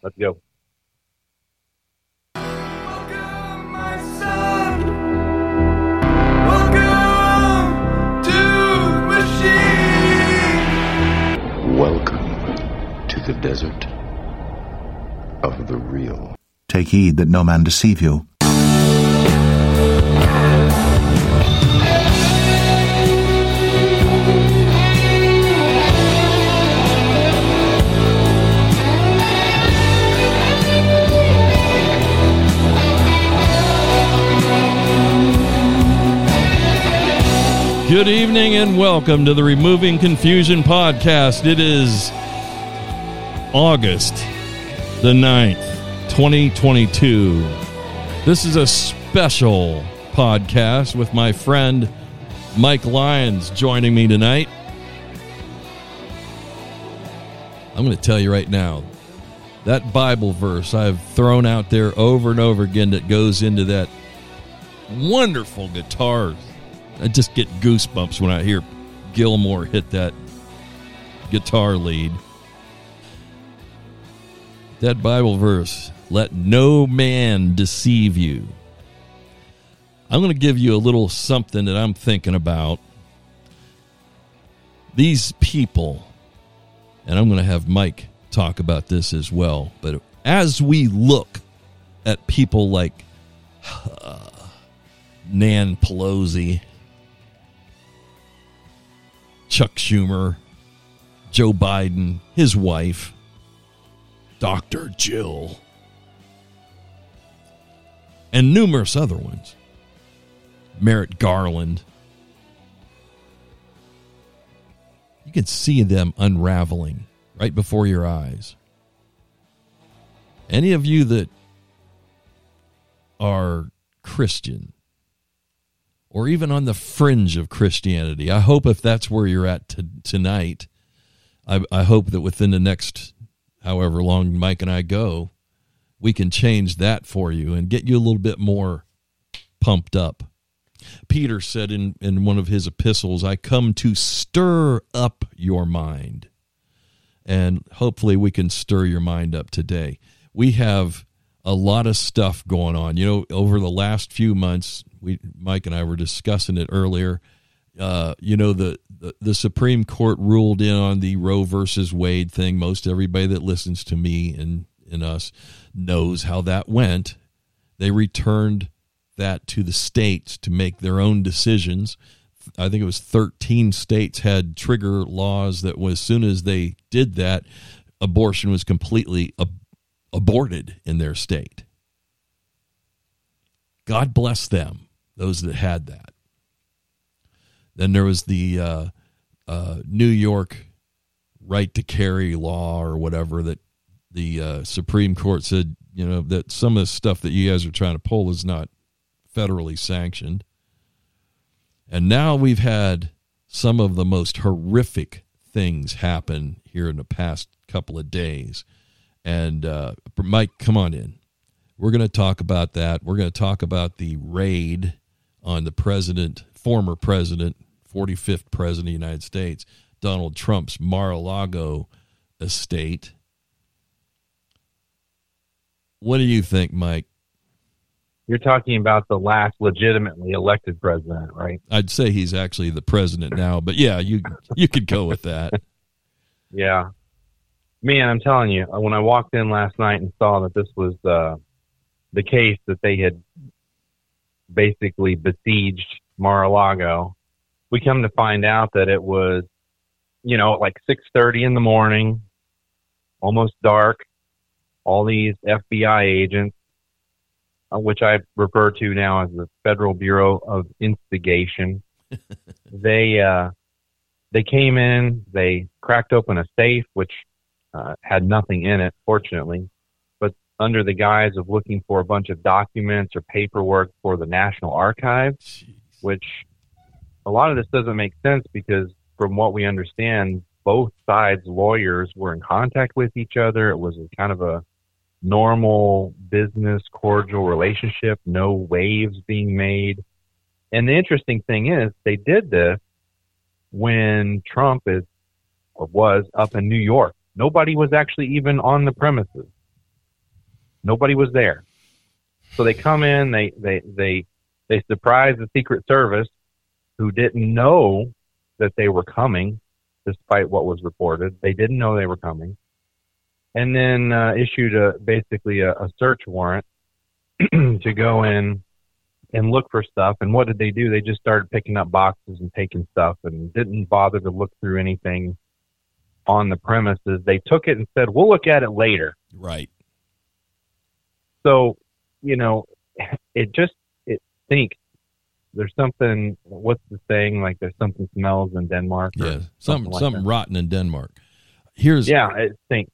Let's go. Welcome, my son. Welcome to Machine. Welcome to the desert of the real. Take heed that no man deceive you. Good evening and welcome to the Removing Confusion podcast. It is August the 9th, 2022. This is a special podcast with my friend Mike Lyons joining me tonight. I'm going to tell you right now that Bible verse I've thrown out there over and over again that goes into that wonderful guitar I just get goosebumps when I hear Gilmour hit that guitar lead. That Bible verse, let no man deceive you. I'm going to give you a little something that I'm thinking about. These people, and I'm going to have Mike talk about this as well, but as we look at people like uh, Nan Pelosi, Chuck Schumer, Joe Biden, his wife, Dr. Jill, and numerous other ones. Merrick Garland. You can see them unraveling right before your eyes. Any of you that are Christian, or even on the fringe of Christianity. I hope if that's where you're at t- tonight, I, I hope that within the next however long Mike and I go, we can change that for you and get you a little bit more pumped up. Peter said in, in one of his epistles, I come to stir up your mind. And hopefully we can stir your mind up today. We have a lot of stuff going on. You know, over the last few months, we Mike and I were discussing it earlier. Uh, you know, the, the the Supreme Court ruled in on the Roe versus Wade thing. Most everybody that listens to me and and us knows how that went. They returned that to the states to make their own decisions. I think it was 13 states had trigger laws that was, as soon as they did that, abortion was completely aborted in their state. God bless them, those that had that. Then there was the uh, uh, New York right to carry law or whatever that the uh, Supreme Court said, you know, that some of the stuff that you guys are trying to pull is not federally sanctioned. And now we've had some of the most horrific things happen here in the past couple of days. And uh, Mike, come on in. We're going to talk about that. We're going to talk about the raid on the president, former president, 45th president of the United States, Donald Trump's Mar a Lago estate. What do you think, Mike? You're talking about the last legitimately elected president, right? I'd say he's actually the president now, but yeah, you you could go with that. Yeah. Man, I'm telling you, when I walked in last night and saw that this was uh, the case that they had basically besieged Mar-a-Lago, we come to find out that it was, you know, like 6:30 in the morning, almost dark. All these FBI agents, uh, which I refer to now as the Federal Bureau of Instigation, they uh, they came in, they cracked open a safe, which uh, had nothing in it, fortunately, but under the guise of looking for a bunch of documents or paperwork for the National Archives, Jeez. which a lot of this doesn't make sense because from what we understand, both sides' lawyers were in contact with each other. It was a kind of a normal business cordial relationship, no waves being made. And the interesting thing is they did this when Trump is or was up in New York. Nobody was actually even on the premises. Nobody was there. So they come in, they they they they surprise the Secret Service, who didn't know that they were coming, despite what was reported. They didn't know they were coming, and then uh, issued a basically a, a search warrant to go in and look for stuff. And what did they do? They just started picking up boxes and taking stuff, and didn't bother to look through anything on the premises. They took it and said, "We'll look at it later." Right. so you know it just it stinks there's something what's the saying like there's something smells in denmark Yeah. Something like something rotten in Denmark. Here's yeah it stinks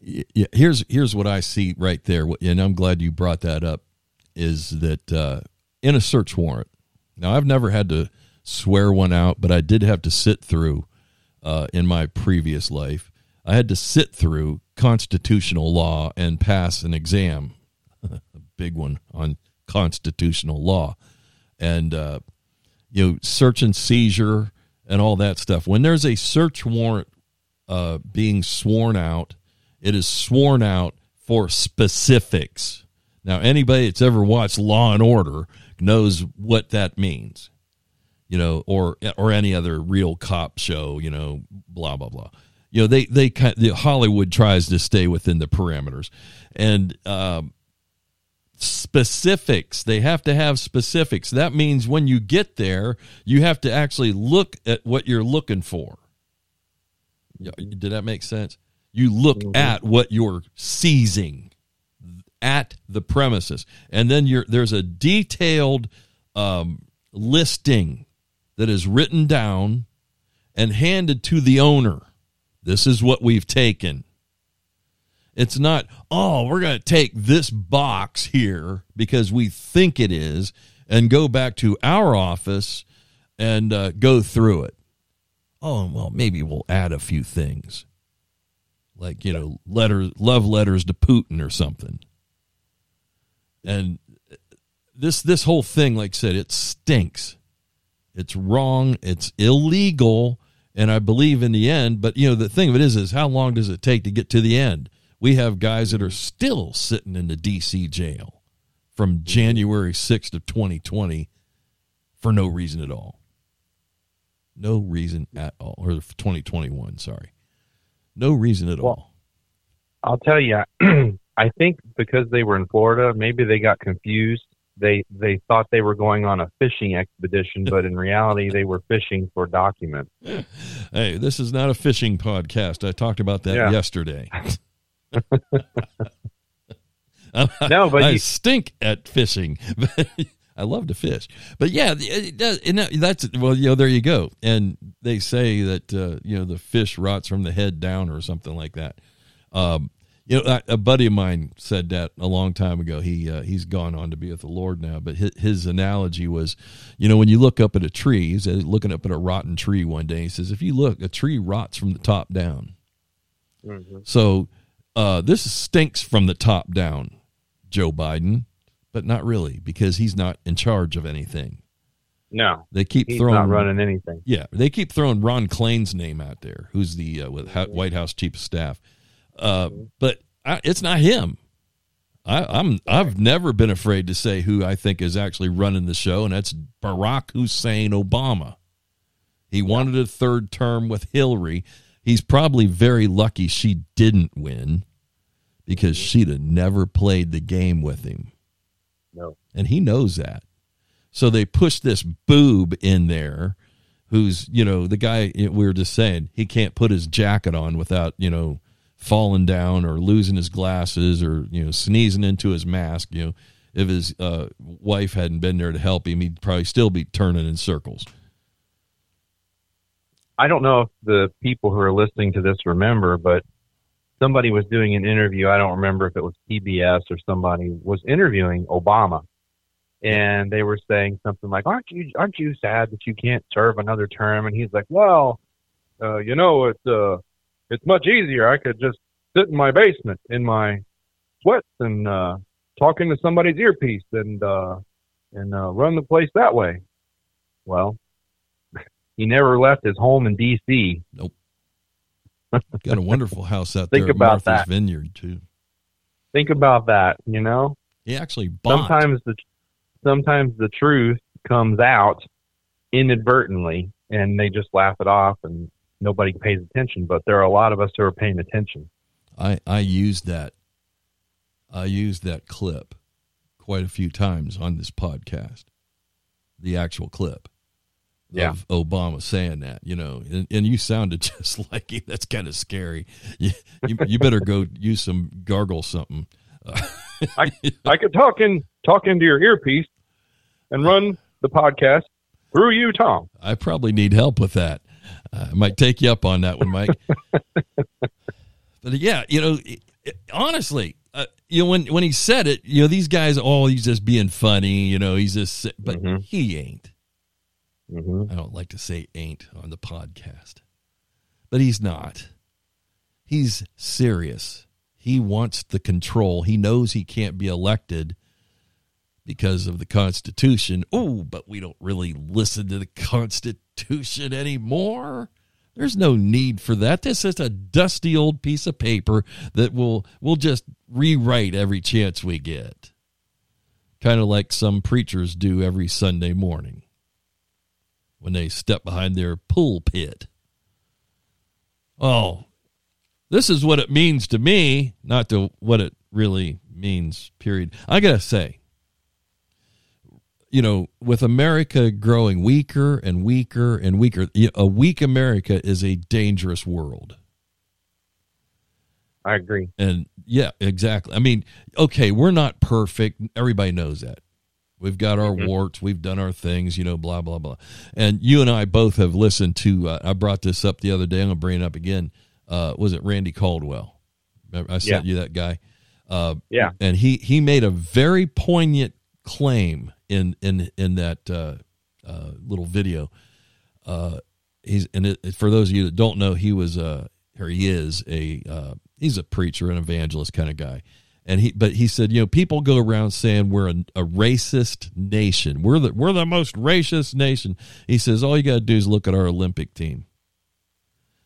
y- yeah, here's here's what I see right there, and I'm glad you brought that up. Is that uh, in a search warrant? Now I've never had to swear one out, but I did have to sit through uh, in my previous life. I had to sit through constitutional law and pass an exam, a big one on constitutional law, and uh, you know search and seizure and all that stuff. When there's a search warrant uh, being sworn out, it is sworn out for specifics. Now, anybody that's ever watched Law and Order knows what that means, you know, or or any other real cop show, you know, blah blah blah. You know, they they kind the Hollywood tries to stay within the parameters, and um, specifics. They have to have specifics. That means when you get there, you have to actually look at what you're looking for. Yeah, Did that make sense? You look at what you're seizing at the premises, and then you're, there's a detailed um, listing that is written down and handed to the owner. This is what we've taken. It's not, oh, we're going to take this box here because we think it is and go back to our office and uh, go through it. Oh, well, maybe we'll add a few things like, you know, letters, love letters to Putin or something. And this this whole thing, like I said, it stinks. It's wrong. It's illegal. And I believe in the end, but you know, the thing of it is, is how long does it take to get to the end? We have guys that are still sitting in the DC jail from January 6th of 2020 for no reason at all. No reason at all. Or 2021, sorry. No reason at Well, all. i'll tell you i think because they were in florida maybe they got confused they they thought they were going on a fishing expedition but in reality they were fishing for documents Hey, this is not a fishing podcast. I talked about that Yeah. yesterday. No, but I you- stink at fishing. I love to fish. But yeah, it does, and that- that's well, you know, there you go. And they say that uh, you know the fish rots from the head down or something like that. Um, you know, a, buddy of mine said that a long time ago. He uh, he's gone on to be with the Lord now. But his, his analogy was, you know, when you look up at a tree, he's uh, looking up at a rotten tree one day. He says, if you look, a tree rots from the top down. So uh, this stinks from the top down, Joe Biden, but not really because he's not in charge of anything. no They keep he's throwing not running anything yeah, they keep throwing Ron Klain's name out there, who's the uh, with White House chief of staff. Uh, but I, it's not him. I, I'm I've never been afraid to say who I think is actually running the show, and that's Barack Hussein Obama. He wanted a third term with Hillary. He's probably very lucky she didn't win because she'd have never played the game with him no and he knows that. So they push this boob in there, who's you know the guy we were just saying he can't put his jacket on without you know falling down or losing his glasses or you know sneezing into his mask. You know, if his uh, wife hadn't been there to help him, he'd probably still be turning in circles. I don't know if the people who are listening to this remember, but somebody was doing an interview. I don't remember if it was PBS or somebody was interviewing Obama, and they were saying something like, "Aren't you aren't you sad that you can't serve another term?" And he's like, "Well, uh, you know, it's uh, it's much easier. I could just sit in my basement in my sweats and uh, talk into somebody's earpiece and uh, and uh, run the place that way." Well, he never left his home in D.C. Nope. Got a wonderful house out Think there Think about Martha's that. Vineyard too. Think about that. You know, He actually bought. sometimes the sometimes the truth comes out inadvertently, and they just laugh it off, and nobody pays attention. But there are a lot of us who are paying attention. I I used that. I used that clip quite a few times on this podcast. The actual clip Yeah. of Obama saying that, you know, and, and you sounded just like him. That's kind of scary. You, you, you better go use some gargle something. I I could talk in talk into your earpiece and run the podcast through you, Tom. I probably need help with that. Uh, I might take you up on that one, Mike. but yeah, you know, it- it- honestly, uh, you know, when when he said it, you know, these guys, oh, he's just being funny, you know, he's just, but Mhm. he ain't. hmm I don't like to say ain't on the podcast, but he's not. He's serious. He wants the control. He knows he can't be elected because of the Constitution. Oh, but we don't really listen to the Constitution anymore. There's no need for that. This is a dusty old piece of paper that we'll we'll just rewrite every chance we get. Kind of like some preachers do every Sunday morning when they step behind their pulpit. Oh, this is what it means to me, not to what it really means, period. I got to say, you know, with America growing weaker and weaker and weaker, a weak America is a dangerous world. I agree. And yeah, exactly. I mean, okay, we're not perfect. Everybody knows that. We've got our Mhm. warts. We've done our things, you know, blah, blah, blah. And you and I both have listened to, uh, I brought this up the other day. I'm going to bring it up again. Uh, was it Randy Caldwell? Remember, I sent you that guy. Uh, Yeah. and he, he made a very poignant claim in, in, in that uh, uh, little video. Uh, he's and it, for those of you that don't know, he was uh or he is a uh, he's a preacher, an evangelist kind of guy, and he but he said you know people go around saying we're a, a racist nation, we're the we're the most racist nation. He says all you got to do is look at our Olympic team.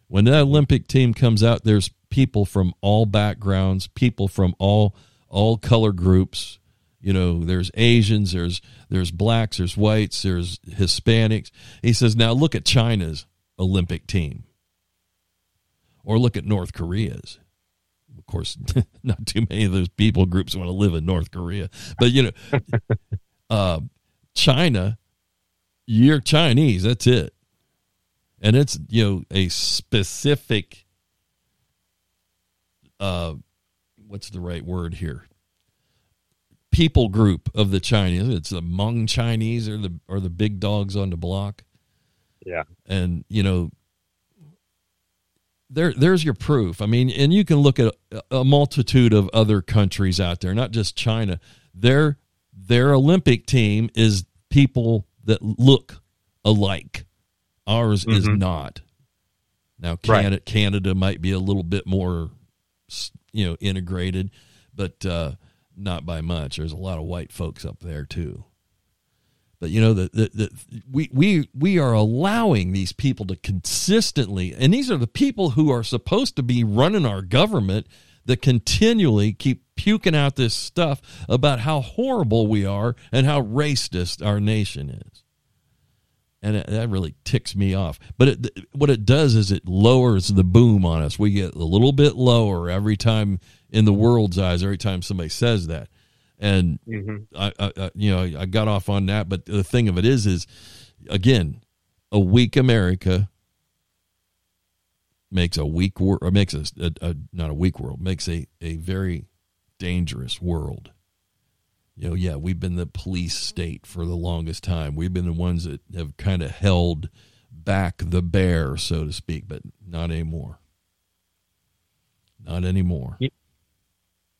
When that Olympic team comes out, there's people from all backgrounds, people from all all color groups. You know, there's Asians, there's there's blacks, there's whites, there's Hispanics. He says, now look at China's Olympic team, or look at North Korea's. Of course, not too many of those people groups want to live in North Korea, but you know, uh, China, you're Chinese. That's it, and it's you know a specific. Uh, what's the right word here? People group of the Chinese. It's the Hmong Chinese or the or the big dogs on the block. Yeah. And you know there there's your proof. I mean, and you can look at a, a multitude of other countries out there, not just China. Their their Olympic team is people that look alike. Ours is Mhm. not. Now Right. Canada Canada might be a little bit more you know integrated, but uh not by much. There's a lot of white folks up there too. But you know the, the, the we we we are allowing these people to consistently, and these are the people who are supposed to be running our government that continually keep puking out this stuff about how horrible we are and how racist our nation is. And that- that really ticks me off. But it, what it does is it lowers the boom on us. We get a little bit lower every time in the world's eyes, every time somebody says that. And hmm I, I, I you know I got off on that, but the thing of it is, is again, a weak America makes a weak world, or makes a, a, a not a weak world, makes a a very dangerous world. You know, yeah, we've been the police state for the longest time. We've been the ones that have kind of held back the bear, so to speak, but not anymore. Not anymore.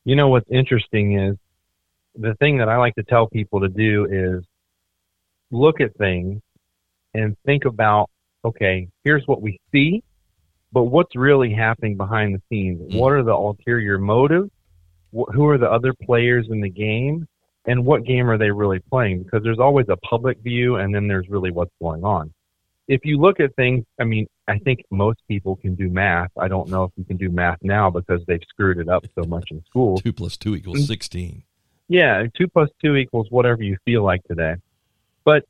You know what's interesting is the thing that I like to tell people to do is look at things and think about, okay, here's what we see, but what's really happening behind the scenes? Mm. What are the ulterior motives? Wh- who are the other players in the game? And what game are they really playing? Because there's always a public view and then there's really what's going on. If you look at things, I mean, I think most people can do math. I don't know if you can do math now because they've screwed it up so much in school. Two plus two equals mm-hmm. sixteen. Yeah, two plus two equals whatever you feel like today. But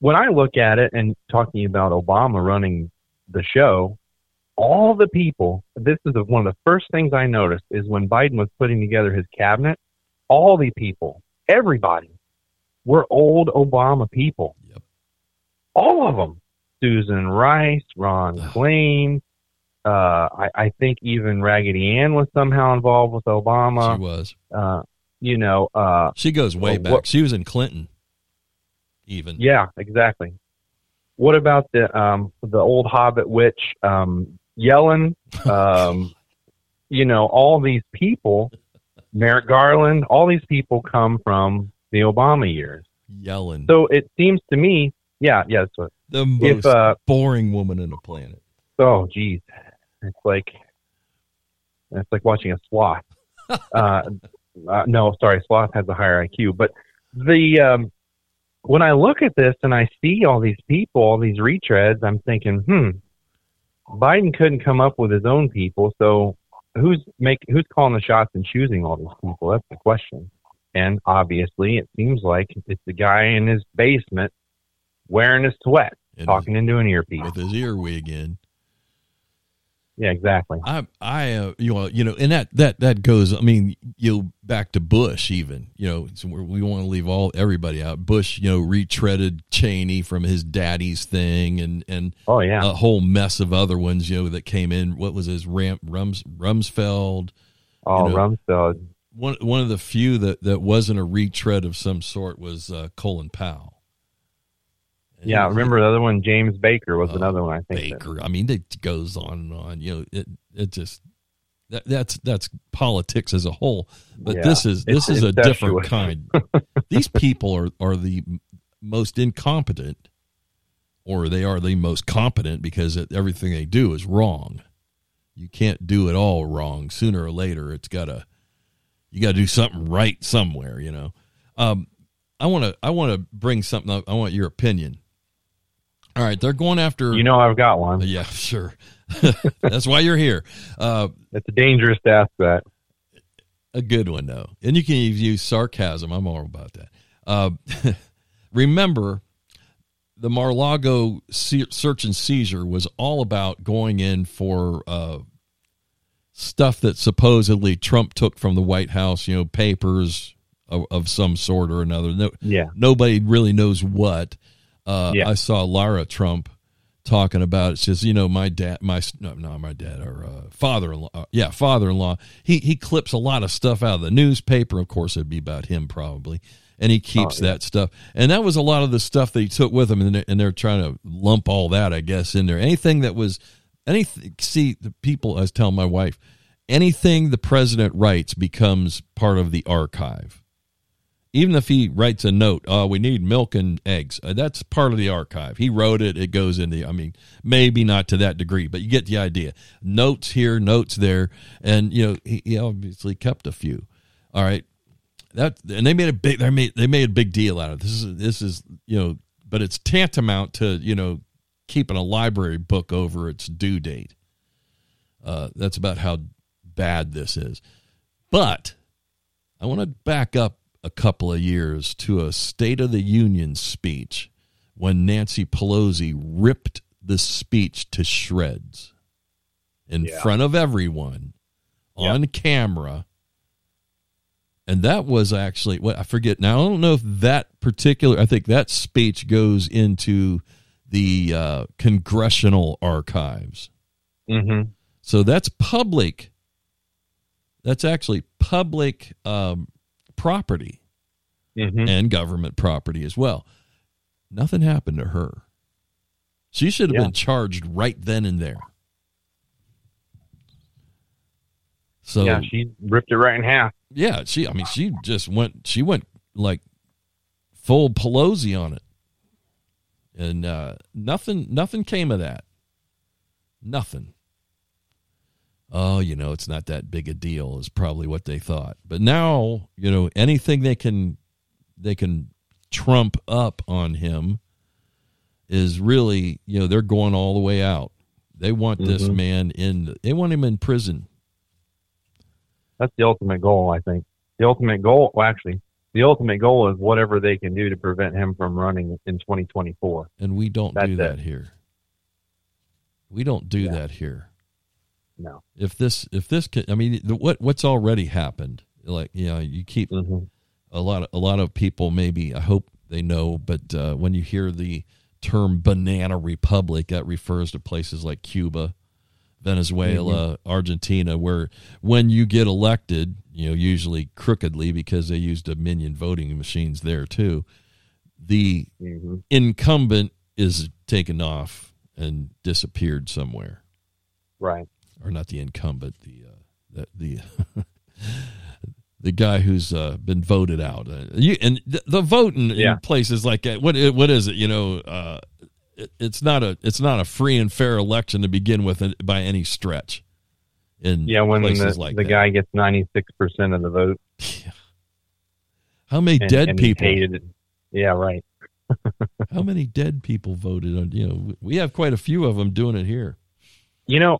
when I look at it and talking about Obama running the show, all the people, this is one of the first things I noticed is when Biden was putting together his cabinet, all the people, everybody, were old Obama people. All of them. Susan Rice, Ron. Klain. Uh, I, I think even Raggedy Ann was somehow involved with Obama. she was. Uh, you know, uh, She goes way Well, back. what- she was in Clinton. Even. Yeah, exactly. What about the um the old Hobbit witch um Yellen? Um you know, all these people, Merrick Garland, all these people come from the Obama years. Yelling. So it seems to me, yeah, yeah, that's what the most if uh boring woman in the planet. oh geez. It's like it's like watching a sloth. uh, uh no, sorry, sloth has a higher IQ, but the um when I look at this and I see all these people, all these retreads, I'm thinking, hmm, Biden couldn't come up with his own people, so who's make who's calling the shots and choosing all these people? That's the question. And obviously, it seems like it's the guy in his basement wearing his sweat, And talking into an earpiece. with his earwig in. Yeah, exactly. I, I, uh, you know, you know, and that that that goes. I mean, you know, back to Bush, even. You know, so we're, we want to leave all everybody out. Bush, you know, retreaded Cheney from his daddy's thing, and and Oh yeah. a whole mess of other ones, you know, that came in. What was his Ram, Rums Rumsfeld? oh, you know, Rumsfeld. One one of the few that that wasn't a retread of some sort was uh, Colin Powell. Yeah, he- remember the other one? James Baker was Oh, another one. I think. that- Baker. I mean, it goes on and on. You know, it it just that, that's that's politics as a whole. But Yeah, this is this is a different kind. These people are are the most incompetent, or they are the most competent because it, everything they do is wrong. You can't do it all wrong. Sooner or later, it's gotta you got to do something right somewhere. You know. Um, I want to I want to bring something up. I want your opinion. All right, they're going after You know, I've got one. yeah, sure. That's why you're here. Uh, It's dangerous to ask that. a good one though, and you can use sarcasm. I'm all about that. Uh, remember, the Mar-Lago se- search and seizure was all about going in for uh, stuff that supposedly Trump took from the White House. You know, papers of, of some sort or another. No, Yeah. nobody really knows what. Uh, Yeah. I saw Lara Trump talking about it. Says, you know, my dad, my no, not my dad, or uh, father-in-law, uh, yeah, father-in-law. He he clips a lot of stuff out of the newspaper. Of course, it'd be about him probably, and he keeps Oh, yeah. that stuff. And that was a lot of the stuff that he took with him, and they're, and they're trying to lump all that, I guess, in there. Anything that was anything. See, the people. I was telling my wife, anything the president writes becomes part of the archive even if he writes a note, uh, we need milk and eggs. Uh, that's part of the archive. He wrote it. It goes in the. I mean, maybe not to that degree, but you get the idea. Notes here, notes there, and you know he, he obviously kept a few. All right, that and they made a big. They made they made a big deal out of it. this. Is this is you know, but it's tantamount to you know keeping a library book over its due date. Uh, that's about how bad this is. But I want to back up a couple of years to a State of the Union speech when Nancy Pelosi ripped the speech to shreds in Yeah. front of everyone on camera. And that was actually what I forget now. I don't know if that particular. I think that speech goes into the uh, congressional archives. Mm-hmm. So that's public. That's actually public um, property Mm-hmm. and government property as well. Nothing happened to her. She should have Yeah. been charged right then and there. So yeah, she ripped it right in half. yeah, she. I mean, she just went. She went like full Pelosi on it, and uh, nothing. Nothing came of that. Nothing. Oh, you know, it's not that big a deal. Is probably what they thought. But now, you know, anything they can, they can trump up on him, is really, you know, they're going all the way out. They want this Mhm. man in. They want him in prison. That's the ultimate goal, I think. The ultimate goal, well, actually, the ultimate goal is whatever they can do to prevent him from running in 2024. and we don't That's do it. that here. We don't do Yeah. that here. No. If this, if this, could, I mean, the, what what's already happened? Like, you know, you keep hmm a lot of a lot of people maybe I hope they know, but uh, when you hear the term "banana republic," that refers to places like Cuba, Venezuela, Argentina, where when you get elected, you know, usually crookedly because they used Dominion voting machines there too, the hmm incumbent is taken off and disappeared somewhere, Right. Or not the incumbent, the uh, the the, the guy who's uh, been voted out. Uh, you, and the, the voting Yeah. in places like that, what what is it? You know, uh, it, it's not a it's not a free and fair election to begin with uh, by any stretch. In Yeah, when places the, like the that. guy gets 96% of the vote. how many And, dead and people? Yeah, right. How many dead people voted on? You know, we have quite a few of them doing it here. You know,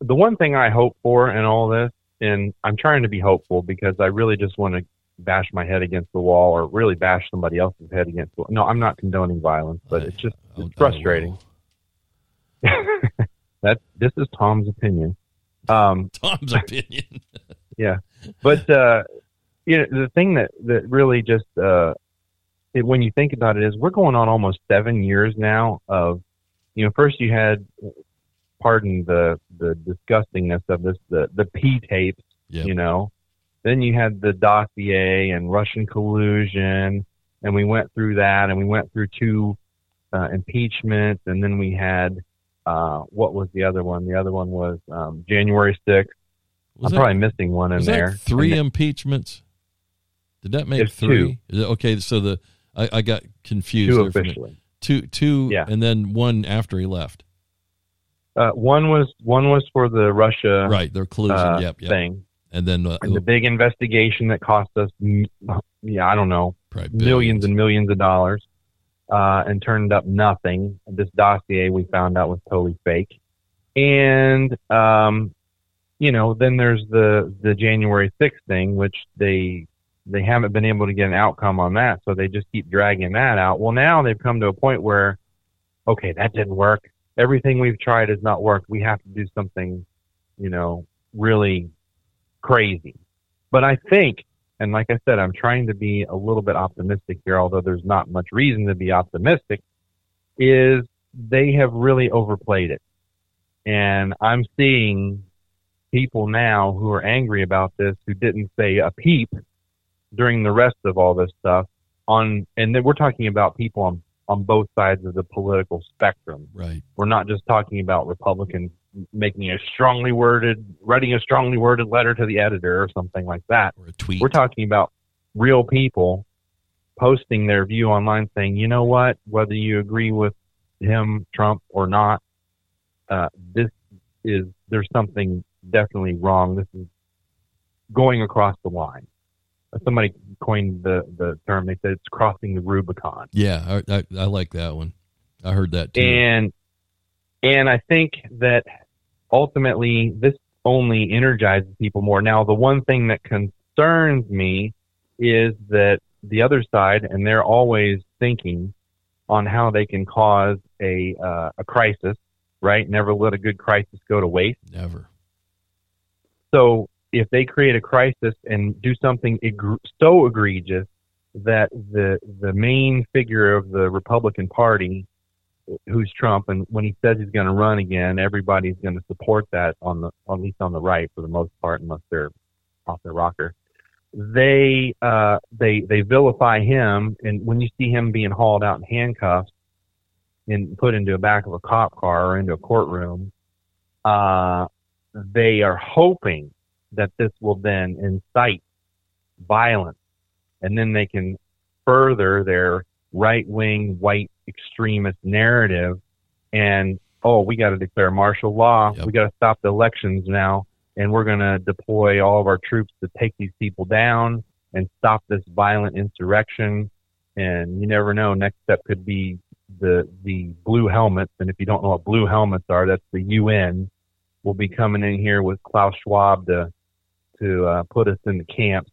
the one thing I hope for in all this, and I'm trying to be hopeful because I really just want to bash my head against the wall or really bash somebody else's head against the wall. No, I'm not condoning violence, but I- it's just it's I frustrating. will. that this is Tom's opinion. Um, Tom's opinion. Yeah, but uh, you know, the thing that that really just uh, it, when you think about it is we're going on almost seven years now of you know first you had pardon the the disgustingness of this the the P tapes Yep. you know then you had the dossier and Russian collusion and we went through that and we went through two uh, impeachments and then we had uh, what was the other one the other one was um, January 6th I'm that- probably missing one in there. three then- impeachments? Did that make three? It- okay, so the I, I got confused. two there for a minute. officially. Two, two, Yeah. and then one after he left. Uh, one was one was for the Russia right, their collusion. uh, yep, yep. thing, And then uh, and the big investigation that cost us, yeah, I don't know, millions and millions of dollars, uh, and turned up nothing. This dossier we found out was totally fake, and um, you know, then there's the the January 6th thing, which they they haven't been able to get an outcome on that, so they just keep dragging that out. Well, now they've come to a point where, okay, that didn't work. Everything we've tried has not worked. We have to do something, you know, really crazy. But I think, and like I said, I'm trying to be a little bit optimistic here, although there's not much reason to be optimistic, is they have really overplayed it. And I'm seeing people now who are angry about this who didn't say a peep during the rest of all this stuff on and then we're talking about people on on both sides of the political spectrum. Right. we're not just talking about republicans making a strongly worded writing a strongly worded letter to the editor or something like that. Or a tweet. we're talking about real people posting their view online saying you know what? Whether you agree with him trump or not uh, this is there's something definitely wrong. This is going across the line somebody coined the the term they said it's crossing the rubicon yeah, I, I, I like that one. I heard that too. and and I think that ultimately this only energizes people more. Now, the one thing that concerns me is that the other side, and they're always thinking on how they can cause a uh, a crisis, right? Never let a good crisis go to waste. Never. So if they create a crisis and do something so egregious that the the main figure of the Republican Party, who's Trump, and when he says he's going to run again, everybody's going to support that on the at least on the right for the most part, unless they're off their rocker. They uh, they they vilify him, and when you see him being hauled out in handcuffs and put into the back of a cop car or into a courtroom, uh, they are hoping that this will then incite violence. And then they can further their right wing white extremist narrative and oh we got to declare martial law. Yep. we got to stop the elections now and we're going to deploy all of our troops to take these people down and stop this violent insurrection. And you never know next step could be the the blue helmets, and if you don't know what blue helmets are, that's the UN, will be coming in here with Klaus Schwab to to uh, put us in the camps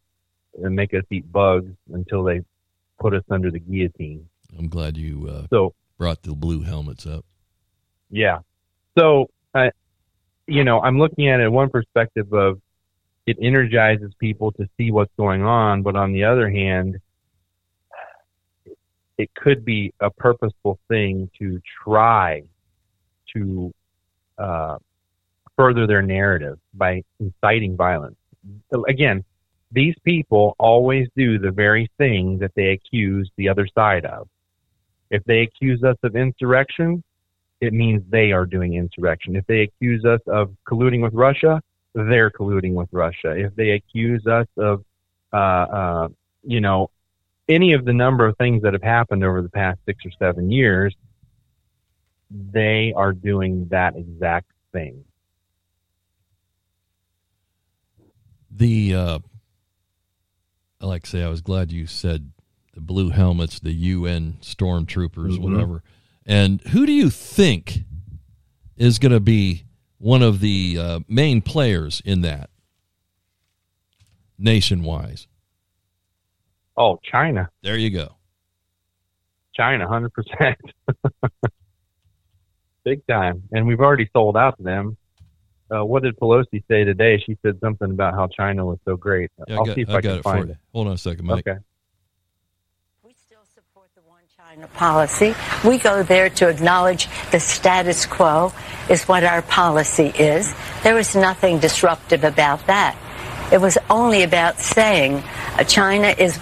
and make us eat bugs until they put us under the guillotine. I'm glad you uh, So brought the blue helmets up. Yeah. So, uh, you know, I'm looking at it one perspective of it energizes people to see what's going on, but on the other hand, it could be a purposeful thing to try to uh, further their narrative by inciting violence. Again, these people always do the very thing that they accuse the other side of. If they accuse us of insurrection, it means they are doing insurrection. If they accuse us of colluding with Russia, they're colluding with Russia. If they accuse us of, uh, uh, you know, any of the number of things that have happened over the past six or seven years, they are doing that exact thing. The uh, like I say, I was glad you said the blue helmets, the UN stormtroopers, Mhm. whatever. And who do you think is going to be one of the uh, main players in that nation-wise? Oh, China, There you go. China, hundred percent, big time. And we've already sold out to them. Uh, what did Pelosi say today? She said something about how China was so great. Yeah, I'll got, see if I I, got can it find it. Hold on a second, Mike. Okay. We still support the one China policy. We go there to acknowledge the status quo is what our policy is. There was nothing disruptive about that. It was only about saying uh, China is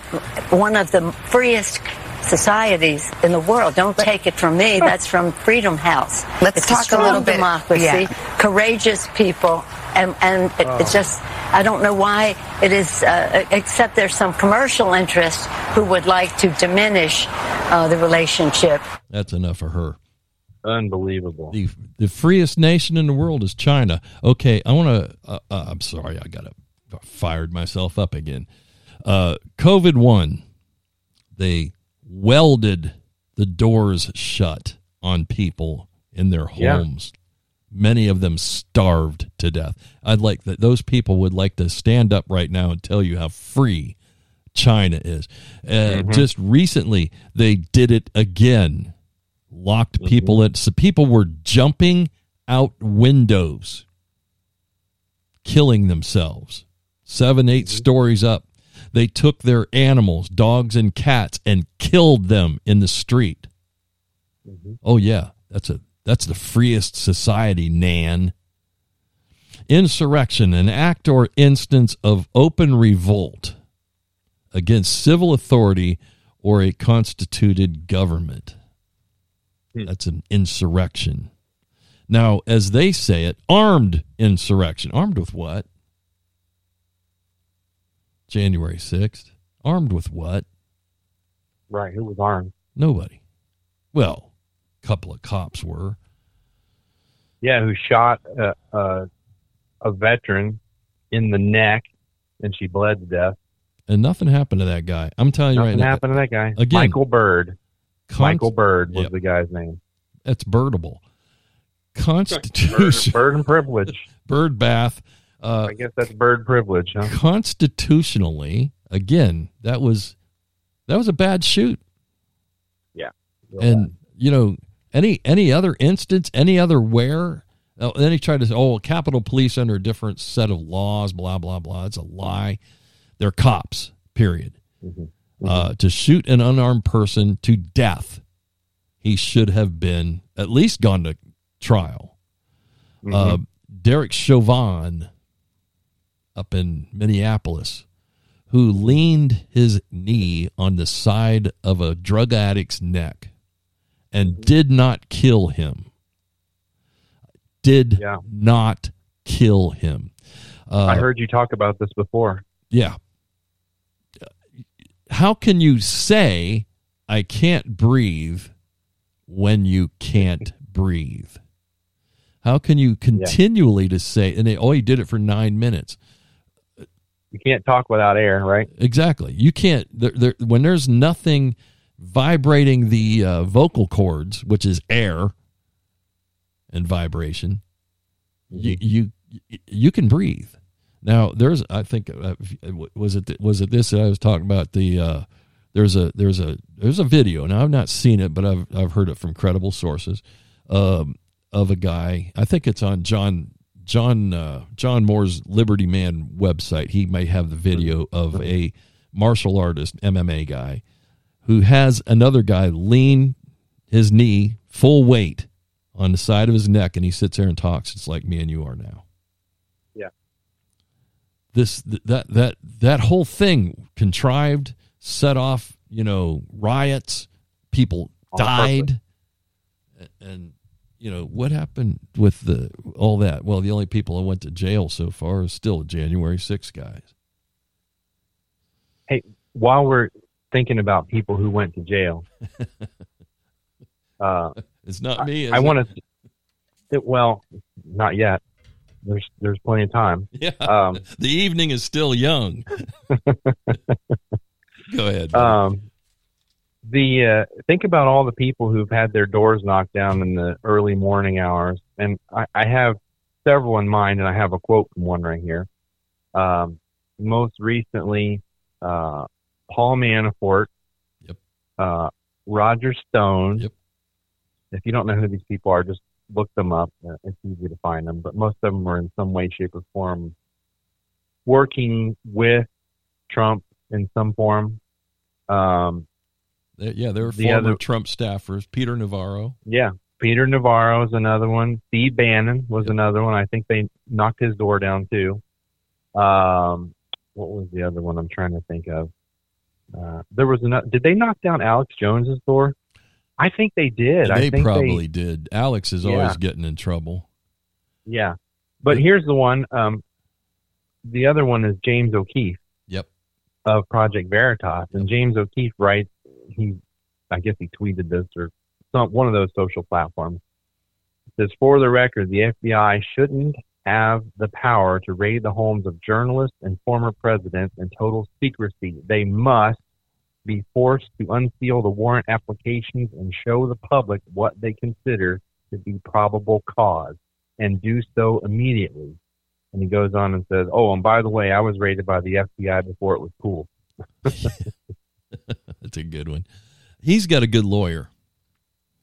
one of the freest societies in the world. Don't take it from me. That's from Freedom House. Let's it's talk a a little bit- democracy, yeah. courageous people, and and it, it's just I don't know why it is. Uh, except there's some commercial interests who would like to diminish uh, the relationship. That's enough for her. Unbelievable. the the freest nation in the world is China. Okay, I want to. Uh, uh, I'm sorry, I got to fired myself up again. Uh, COVID one, they welded the doors shut on people in their Yeah. homes. Many of them starved to death. I'd like that. Those people would like to stand up right now and tell you how free China is. Uh, mm-hmm. Just recently, they did it again locked mm-hmm. people in. So people were jumping out windows, killing themselves. Seven, 8 mm-hmm. stories up. They took their animals, dogs and cats, and killed them in the street. Mm-hmm. Oh yeah, that's a that's the freest society, Nan. Insurrection, an act or instance of open revolt against civil authority or a constituted government. Hmm. That's an insurrection. Now, as they say it, armed insurrection. Armed with what? January 6th. Armed with what? Right. Who was armed? Nobody. Well, a couple of cops were. Yeah, who shot a, a, a veteran in the neck and she bled to death. And nothing happened to that guy. I'm telling you Nothing right now. Nothing happened to that guy. Again, Michael Byrd. Const- Michael Byrd was Yep. the guy's name. That's birdable. Bird, Constitution. bird and privilege. bird bath. Uh, I guess that's bird privilege, huh? constitutionally, again, that was that was a bad shoot. Yeah, and you know any any other instance any other where oh, then he tried to say oh capitol police under a different set of laws blah blah blah it's a lie they're cops period Mhm. Uh, to shoot an unarmed person to death he should have been at least gone to trial bad. uh, derek chauvin up in minneapolis who leaned his knee on the side of a drug addict's neck and did not kill him. Did Yeah. not kill him. Uh, I heard you talk about this before. yeah. How can you say I can't breathe when you can't breathe? How can you continually to say and they oh he did it for 9 minutes. You can't talk without air, right? Exactly. You can't there, there when there's nothing vibrating the uh, vocal cords, which is air and vibration, you, you you can breathe. Now there's I think uh, was it was it this that I was talking about the uh, there's a there's a there's a video now I've not seen it but I've I've heard it from credible sources um, of a guy I think it's on John John uh, John Moore's Liberty Man website he may have the video of a martial artist MMA guy who has another guy lean his knee full weight on the side of his neck and he sits there and talks. It's like me and you are now. Yeah. this that that that whole thing contrived set off you know riots people died and you know what happened with the all that well the only people that went to jail so far is still January 6 guys hey While we're thinking about people who went to jail, uh, it's not me is I want to. Well, not yet. There's there's plenty of time. yeah Um, the evening is still young go ahead um, the uh, think about all the people who've had their doors knocked down in the early morning hours, and I, I have several in mind, and I have a quote from one right here. Um, most recently, uh, Paul Manafort, Yep. uh, Roger Stone. Yep. If you don't know who these people are, just look them up. Uh, It's easy to find them, but most of them are in some way, shape, or form working with Trump in some form. Um, They- yeah they're the former other- Trump staffers Peter Navarro yeah, Peter Navarro is another one. Steve Bannon was another one. I think they knocked his door down too. Um, what was the other one I'm trying to think of? Uh, there was another. Did they knock down Alex Jones's door? I think they did. I they probably did Alex is always getting in trouble Yeah, but here's the one. Um, the other one is James O'Keefe yep of Project Veritas, and James O'Keefe writes. He, I guess he tweeted this or some one of those social platforms. It says, for the record, the FBI shouldn't have the power to raid the homes of journalists and former presidents in total secrecy. They must be forced to unseal the warrant applications and show the public what they consider to be probable cause and do so immediately. And he goes on and says, Oh, and by the way, I was raided by the FBI before it was cool. that's a good one he's got a good lawyer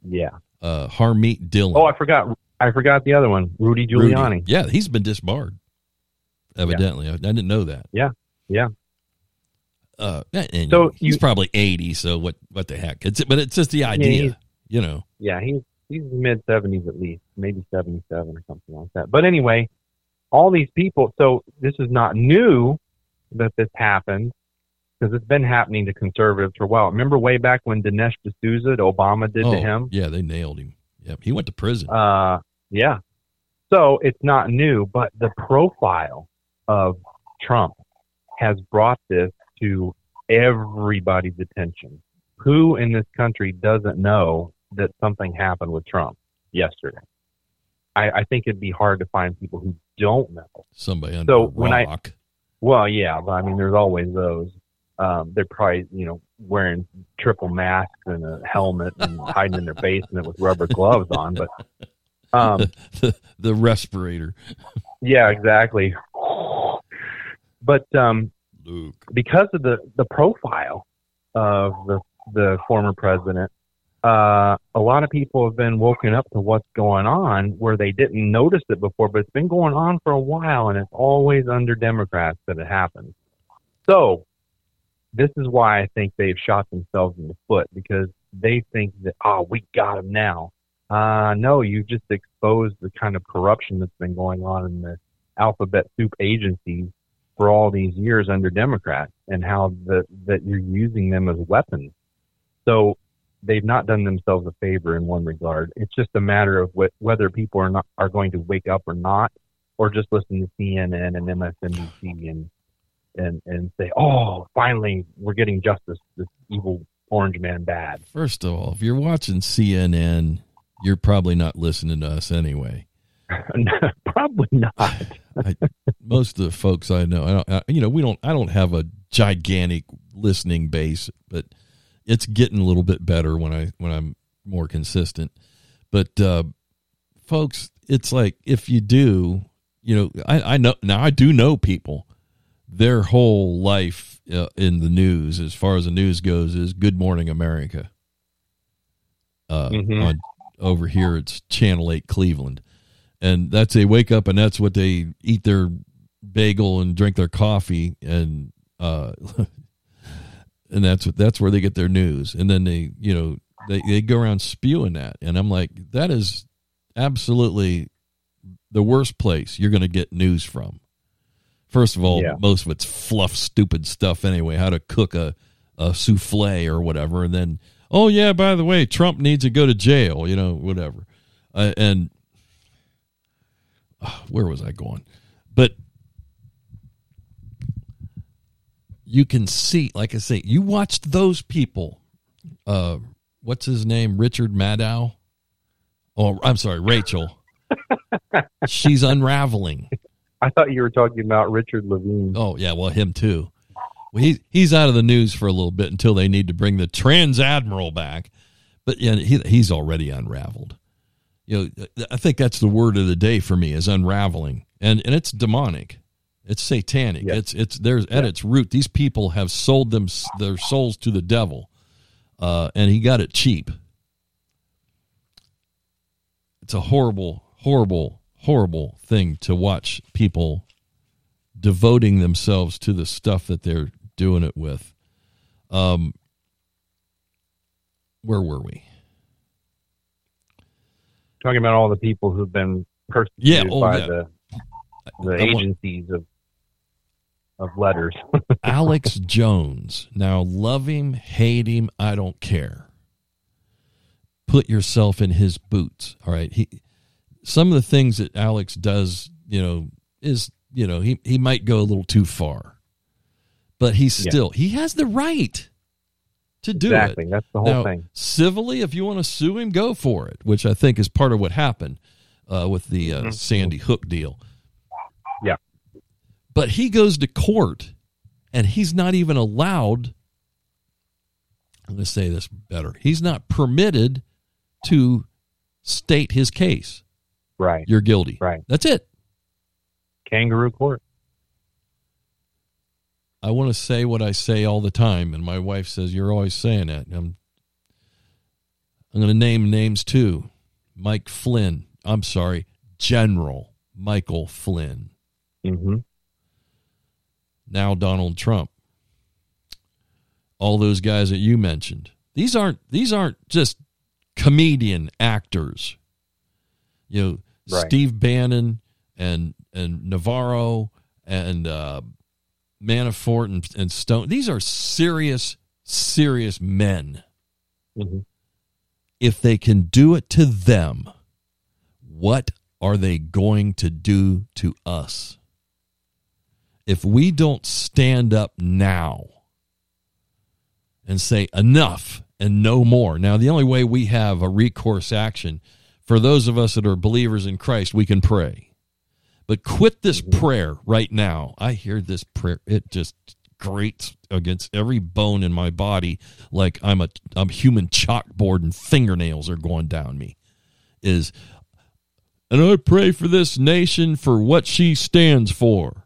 Yeah. uh Harmeet Dhillon Oh, I forgot. I forgot the other one, Rudy Rudy. Giuliani. Yeah, he's been disbarred. Evidently, I, I didn't know that. Yeah, yeah. Uh, and So he's you- probably eighty. So what? What the heck? It's but it's just the idea, you know. Yeah, he's he's mid seventies at least, maybe seventy seven or something like that. But anyway, all these people. So this is not new that this happened because it's been happening to conservatives for a while. Remember way back when Dinesh D'Souza, Obama did oh, to him. yeah, they nailed him. Yep, he went to prison. Uh, yeah. So it's not new, but the profile of Trump has brought this to everybody's attention. Who in this country doesn't know that something happened with Trump yesterday? I, I think it'd be hard to find people who don't know. Somebody under so a when I- rock. Well, yeah, but I mean, there's always those. Um, they're probably, you know, wearing triple masks and a helmet and hiding in their basement with rubber gloves on. But, um, the, the respirator. Yeah, exactly. But um, Luke. because of the, the profile of the the former president, uh, a lot of people have been woken up to what's going on where they didn't notice it before, but it's been going on for a while, and it's always under Democrats that it happens. So this is why I think they've shot themselves in the foot because they think that oh we got him now. Uh, no, you just exposed the kind of corruption that's been going on in the alphabet soup agencies for all these years under Democrats and how the, that you're using them as weapons. So they've not done themselves a favor in one regard. It's just a matter of wh- whether people are not are going to wake up or not, or just listen to CNN and MSNBC and and and say, oh, finally we're getting justice. This evil orange man bad. First of all, if you're watching CNN, you're probably not listening to us anyway. Probably not. I, most of the folks I know, I don't, I, you know, we don't. I don't have a gigantic listening base, but it's getting a little bit better when I when I'm more consistent. But uh, folks, it's like if you do, you know, I, I know now I do know people. Their whole life uh, in the news, as far as the news goes, is Good Morning America. Uh, Mhm. on over here, it's Channel Eight Cleveland, and that's they wake up and that's what they eat their bagel and drink their coffee and uh, and that's what that's where they get their news, and then they you know they they go around spewing that, and I'm like that is absolutely the worst place you're going to get news from. First of all, Yeah. most of it's fluff, stupid stuff anyway. How to cook a, a souffle or whatever, and then oh yeah, by the way, Trump needs to go to jail. You know, whatever. Uh, and uh, where was I going? But you can see, like I say, you watched those people. Uh, what's his name? Richard Maddow. Oh, I'm sorry, Rachel. She's unraveling. I thought you were talking about Richard Levine. Oh yeah, well him too. Well, he he's out of the news for a little bit until they need to bring the trans admiral back. But yeah, he he's already unraveled. You know, I think that's the word of the day for me is unraveling, and and it's demonic, it's satanic. Yeah. It's it's there's at its root. These people have sold them their souls to the devil, uh, and he got it cheap. It's a horrible, horrible, horrible thing to watch people devoting themselves to the stuff that they're doing it with. Um, where were we? Talking about all the people who've been persecuted Yeah, oh, by yeah. the the I agencies of of letters. Alex Jones. Now, love him, hate him, I don't care. Put yourself in his boots. All right. He some of the things that Alex does, you know, is you know, he, he might go a little too far. But he's Yeah. still he has the right to do exactly. it. That's the whole now, thing. civilly, if you want to sue him, go for it, which I think is part of what happened uh, with the uh, Sandy Hook deal. Mm-hmm. Yeah. But he goes to court and he's not even allowed. I'm going to say this better. He's not permitted to state his case. Right. You're guilty. Right. That's it. Kangaroo court. I want to say what I say all the time, and my wife says you're always saying that. I'm I'm going to name names too. Mike Flynn. I'm sorry, General Michael Flynn. hmm Now Donald Trump. All those guys that you mentioned. These aren't these aren't just comedian actors. You know, Right. Steve Bannon and and Navarro and uh, Manafort and, and Stone. These are serious, serious men. hmm If they can do it to them, what are they going to do to us? If we don't stand up now and say enough and no more. Now, the only way we have a recourse action for those of us that are believers in Christ, we can pray. But quit this mm-hmm. prayer right now. I hear this prayer. It just grates against every bone in my body like I'm a I'm human chalkboard and fingernails are going down me. Is and I pray for this nation for what she stands for.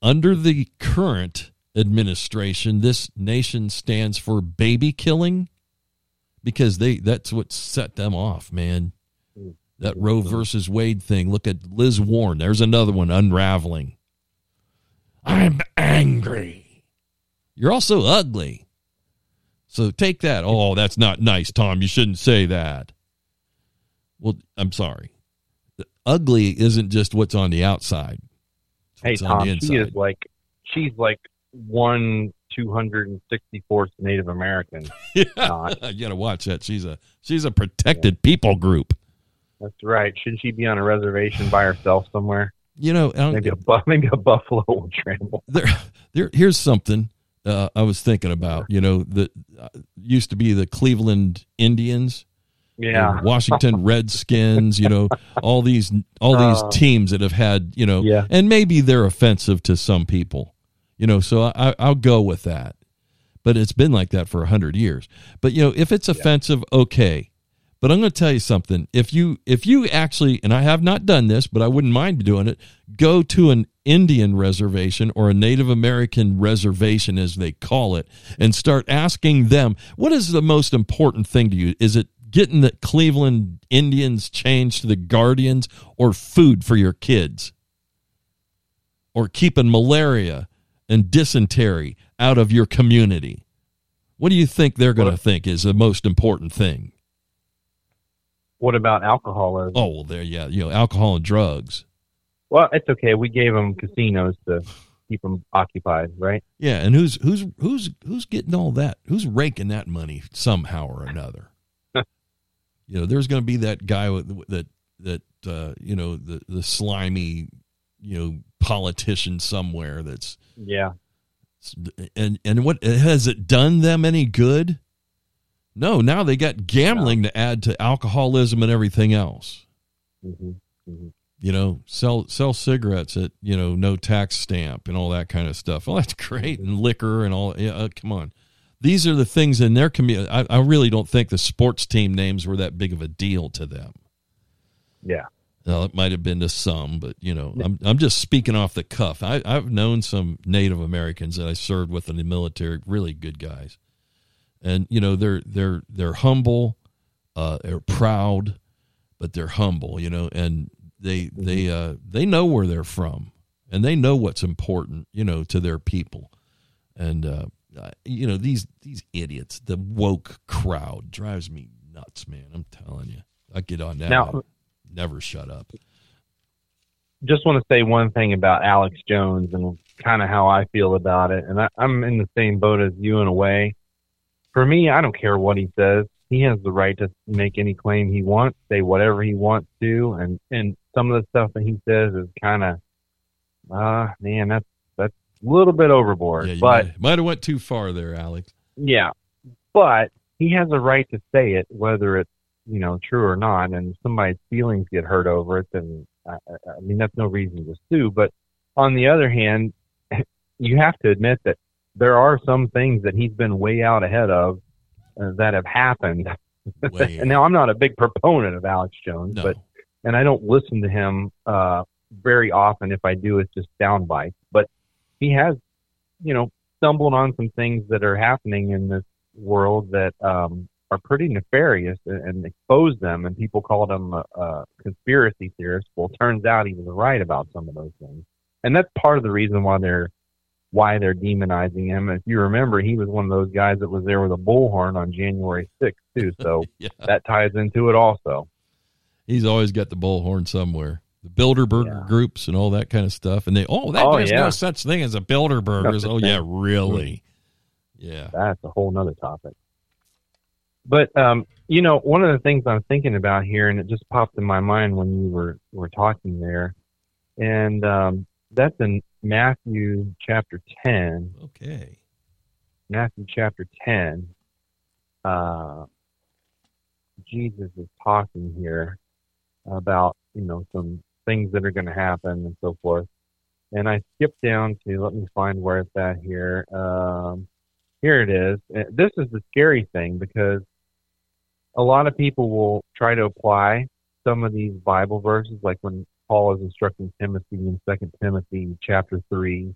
Under the current administration, this nation stands for baby killing because they that's what set them off, man. Mm. That Roe mm. versus Wade thing. Look at Liz Warren. There's another one unraveling. I'm angry. You're also ugly. So take that. Oh, that's not nice, Tom. You shouldn't say that. Well, I'm sorry. The ugly isn't just what's on the outside. It's Hey Tom, she is like she's like one two hundred and sixty fourth Native American. not. you got to watch that. She's a she's a protected people group. That's right. Shouldn't she be on a reservation by herself somewhere? You know, Maybe a maybe a buffalo will trample. there, there. Here's something uh, I was thinking about. You know, that uh, used to be the Cleveland Indians, Yeah. Washington Redskins. You know, all these all these Oh. teams that have had. You know, Yeah. and maybe they're offensive to some people. You know, so I, I'll go with that. but it's been like that for a hundred years. But you know, if it's offensive, okay. But I'm going to tell you something. If you if you actually, and I have not done this, but I wouldn't mind doing it, go to an Indian reservation or a Native American reservation, as they call it, and start asking them what is the most important thing to you. Is it getting the Cleveland Indians changed to the Guardians, or food for your kids, or keeping malaria and dysentery out of your community? What do you think they're going to think is the most important thing? What about alcoholism? Oh well, there, yeah, you know, alcohol and drugs. Well, it's okay. We gave them casinos to keep them occupied, right? Yeah, and who's who's who's who's getting all that? Who's raking that money somehow or another? you know, there's going to be that guy with, that that uh, you know the the slimy you know politician somewhere that's Yeah. and and what has it done them any good? No, now they got gambling to add to alcoholism and everything else. hmm hmm you know, sell sell cigarettes at you know no tax stamp and all that kind of stuff. Well, that's great, and liquor and all. Yeah, uh, come on, these are the things in their community. I, I really don't think the sports team names were that big of a deal to them. Yeah. Now, it might have been to some, but you know, I'm I'm just speaking off the cuff. I, I've known some Native Americans that I served with in the military, really good guys, and you know they're they're they're humble, uh, they're proud, but they're humble, you know, and they they uh, they know where they're from, and they know what's important, you know, to their people, and uh, you know these these idiots, the woke crowd drives me nuts, man. I'm telling you, I get on that. Now- never shut up. Just want to say one thing about Alex Jones and kind of how I feel about it. And I, I'm in the same boat as you in a way. For me, I don't care what he says. He has the right to make any claim he wants, say whatever he wants to, and and some of the stuff that he says is kind of, uh, man, that's that's a little bit overboard. Yeah, but might, might have went too far there, Alex. Yeah, but he has a right to say it, whether it's you know true or not. And somebody's feelings get hurt over it, then I, I I mean that's no reason to sue. But on the other hand, you have to admit that there are some things that he's been way out ahead of uh, that have happened. And now I'm not a big proponent of Alex Jones, No. but and I don't listen to him uh, very often. If I do, it's just sound bites. But he has, you know, stumbled on some things that are happening in this world that um, are pretty nefarious and, and exposed them. And people called him a, uh, a uh, conspiracy theorist. Well, turns out he was right about some of those things, and that's part of the reason why they're why they're demonizing him. If you remember, he was one of those guys that was there with a bullhorn on January 6th too. So Yeah, that ties into it also. he's always got the bullhorn somewhere. The Bilderberger Yeah. groups and all that kind of stuff, and they oh, that, Oh, there's yeah. no such thing as a Bilderbergers. Oh, such Oh yeah, really? Yeah. That's a whole nother topic. But um, you know, one of the things I'm thinking about here, and it just popped in my mind when you were were talking there, and um, that's in Matthew chapter 10. Okay. Matthew chapter 10, uh, Jesus is talking here about, you know, some things that are going to happen and so forth. And I skipped down to, let me find where it's at here. Um, here it is. Uh, This is the scary thing because a lot of people will try to apply some of these Bible verses, like when Paul is instructing Timothy in Second Timothy chapter 3,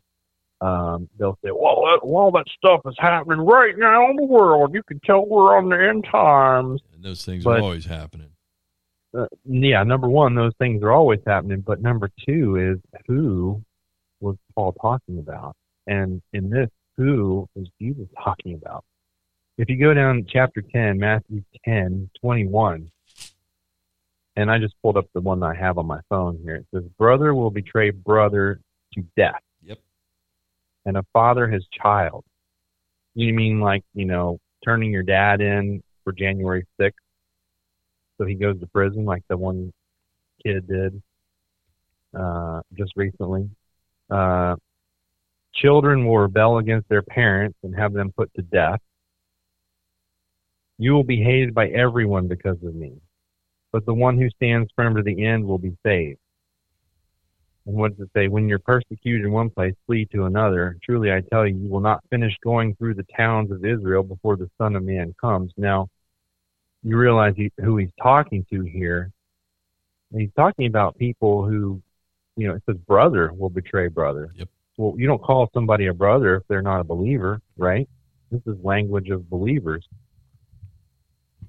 um, they'll say, "Well, that, all that stuff is happening right now in the world. You can tell we're on the end times." And those things But- are always happening. Uh, yeah, number one, those things are always happening. But number two is who was Paul talking about? And in this, who is Jesus talking about? If you go down chapter 10, Matthew 10, 21, and I just pulled up the one that I have on my phone here. It says, Brother will betray brother to death. Yep. and a father his child. You mean like, you know, turning your dad in for January 6th so he goes to prison like the one kid did uh, just recently? Uh, children will rebel against their parents and have them put to death. You will be hated by everyone because of me, but the one who stands firm to the end will be saved. And what does it say? When you're persecuted in one place, flee to another. Truly, I tell you, you will not finish going through the towns of Israel before the Son of Man comes. Now, you realize he, who he's talking to here. He's talking about people who, you know, it says brother will betray brother. Yep. Well, you don't call somebody a brother if they're not a believer, right? This is language of believers.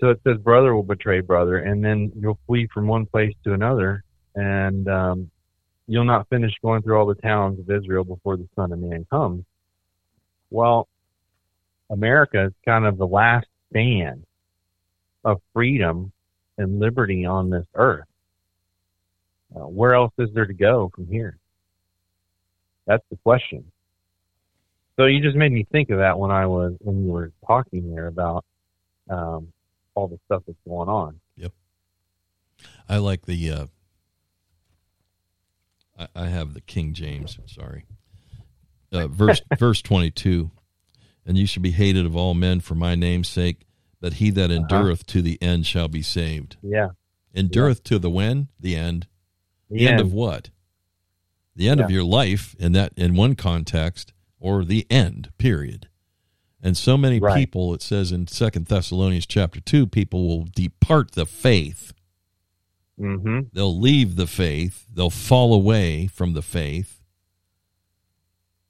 So it says brother will betray brother, and then you'll flee from one place to another, and um, you'll not finish going through all the towns of Israel before the Son of Man comes. Well, America is kind of the last stand of freedom and liberty on this earth. Uh, where else is there to go from here? That's the question. So you just made me think of that when I was when you were talking there about um, all the stuff that's going on. Yep. I like the. Uh, I, I have the King James. Sorry, uh, verse verse twenty two, and you shall be hated of all men for my name's sake, but he that endureth to the end shall be saved. Yeah. Endureth to the when? The end. The The end end. of what? The end of your life in that in one context, or the end. Period. And so many Right. people, it says in Second Thessalonians chapter two, people will depart the faith hmm they'll leave the faith they'll fall away from the faith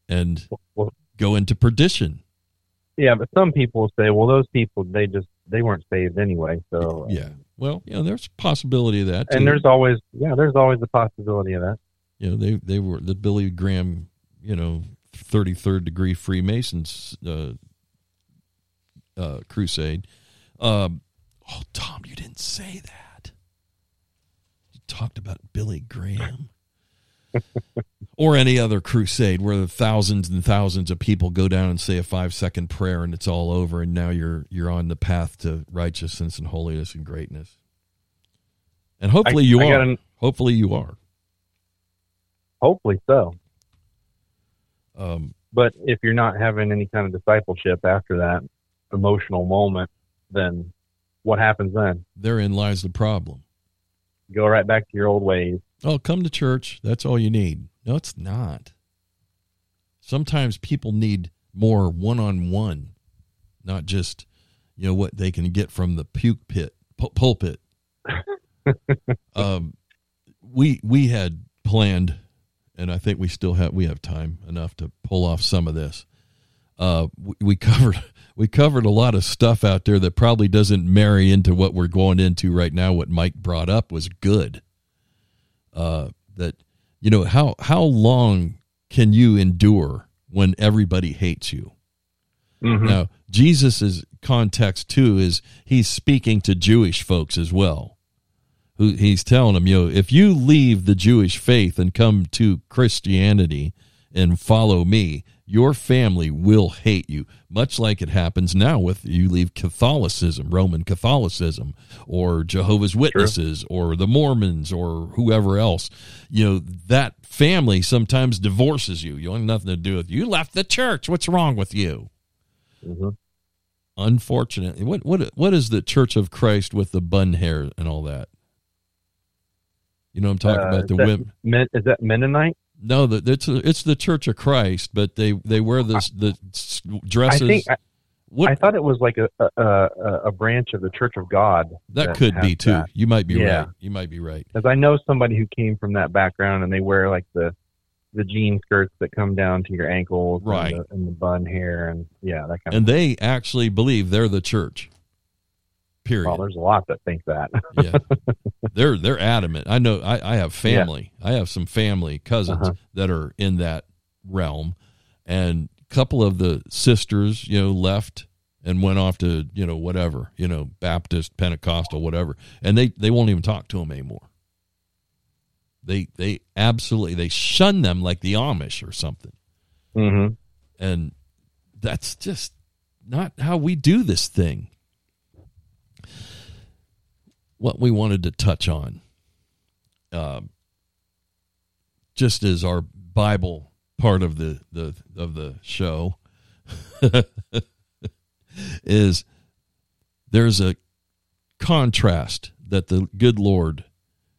and go into perdition yeah, but some people say, well, those people they just they weren't saved anyway. So uh, yeah well you know there's a possibility of that and there's always yeah, there's always the possibility of that. you know they they were the billy graham you know 33rd degree freemasons uh, uh, crusade. Um, oh tom you didn't say that. You talked about billy graham. Or any other crusade where the thousands and thousands of people go down and say a five second prayer and it's all over and now you're you're on the path to righteousness and holiness and greatness. And hopefully I- you I are. an- hopefully you are. Hopefully so. um, But if you're not having any kind of discipleship after that emotional moment, then what happens then? therein lies the problem. Go right back to your old ways. Oh, come to church. That's all you need. No, it's not. Sometimes people need more one on one, not just, you know, what they can get from the puke pit, pu- pulpit. um, we we had planned, and I think we still have we have time enough to pull off some of this. Uh, we, we covered we covered a lot of stuff out there that probably doesn't marry into what we're going into right now. What Mike brought up was good uh, that you know how how long can you endure when everybody hates you? Mhm. Now Jesus's context too is he's speaking to Jewish folks as well. Who he's telling them, you know, if you leave the Jewish faith and come to Christianity and follow me, your family will hate you, much like it happens now with you leave Catholicism, Roman Catholicism, or Jehovah's Witnesses, or the Mormons, or whoever else. You know, that family sometimes divorces you. You want nothing to do with you. You left the church. What's wrong with you? Mhm. Unfortunately, what what what is the Church of Christ with the bun hair and all that? You know, I'm talking Uh, about the is that women. Men, is that Mennonite? No, the, it's it's the Church of Christ, but they they wear this the s- I dresses. think I, thought it was like a, a a branch of the Church of God. that could be too. that. You might be Yeah. right. You might be right. Because I know somebody who came from that background, and they wear like the the jean skirts that come down to your ankles, Right. And the, and the bun hair, and yeah, that kind And of. they actually believe they're the church. Period. Well, there's a lot that think that. yeah. They're they're adamant. I know i, I have family. I have some family cousins Uh-huh. that are in that realm. And a couple of the sisters you know left and went off to you know whatever you know baptist pentecostal whatever. And they they won't even talk to them anymore. They they absolutely they shun them like the amish or something. Hmm and that's just not how we do this thing. What we wanted to touch on, um, just as our Bible part of the, the of the show, is there's a contrast that the good Lord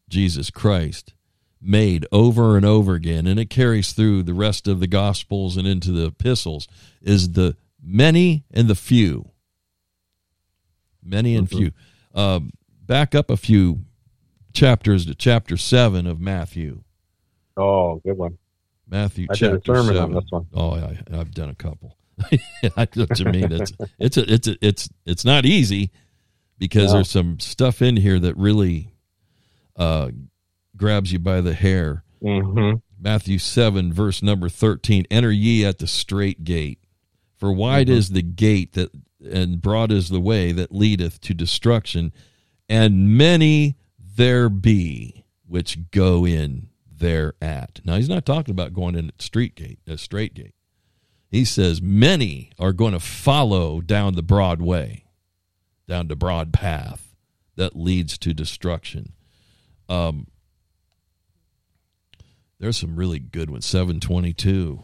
Jesus Christ made over and over again, and it carries through the rest of the Gospels and into the epistles, is the many and the few. Many and few. Um, back up a few chapters to chapter 7 of Matthew. Oh, good one. Matthew I did a chapter sermon 7. on this one. Oh, I, I've done a couple. I know what you mean. It's it's a, it's a, it's it's not easy because No. there's some stuff in here that really uh, grabs you by the hair. Mm-hmm. Matthew 7, verse number 13 Enter ye at the straight gate, for wide Mm-hmm. is the gate that and broad is the way that leadeth to destruction, and many there be which go in thereat. Now, he's not talking about going in at street gate, a straight gate. He says many are going to follow down the broad way, down the broad path that leads to destruction. Um, there's some really good ones. 722,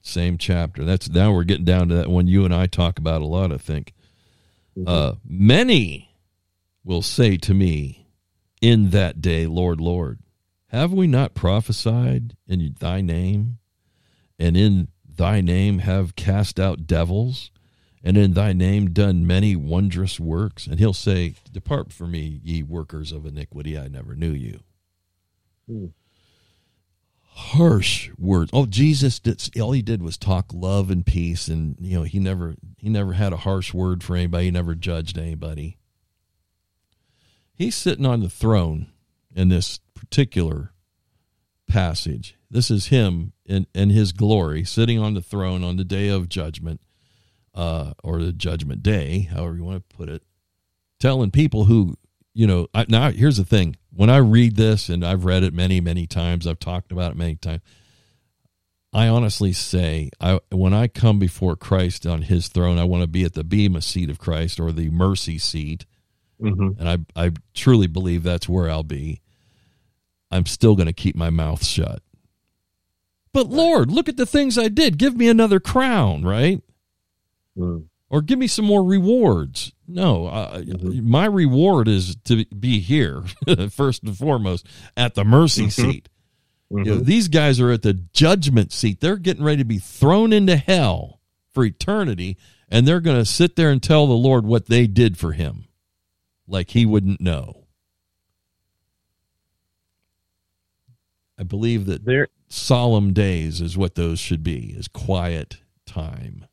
same chapter. That's now we're getting down to that one you and I talk about a lot, I think. Uh, many will say to me in that day, Lord, Lord, have we not prophesied in thy name? And in thy name have cast out devils? And in thy name done many wondrous works? And he'll say, Depart from me, ye workers of iniquity, I never knew you hmm. harsh words. Oh, Jesus did all he did was talk love and peace and you know, he never he never had a harsh word for anybody, he never judged anybody. He's sitting on the throne in this particular passage. This is him in, in his glory, sitting on the throne on the day of judgment, uh, or the judgment day, however you want to put it, telling people who you know I, now here's the thing when i read this and i've read it many many times i've talked about it many times i honestly say i when i come before christ on his throne i want to be at the bema seat of christ or the mercy seat Mm-hmm. and i i truly believe that's where i'll be i'm still going to keep my mouth shut but lord look at the things i did give me another crown right Mm. or give me some more rewards. No, uh, my reward is to be here first and foremost at the mercy seat. You know, these guys are at the judgment seat. They're getting ready to be thrown into hell for eternity, and they're going to sit there and tell the Lord what they did for him, like he wouldn't know. I believe that There, solemn days is what those should be, is quiet time.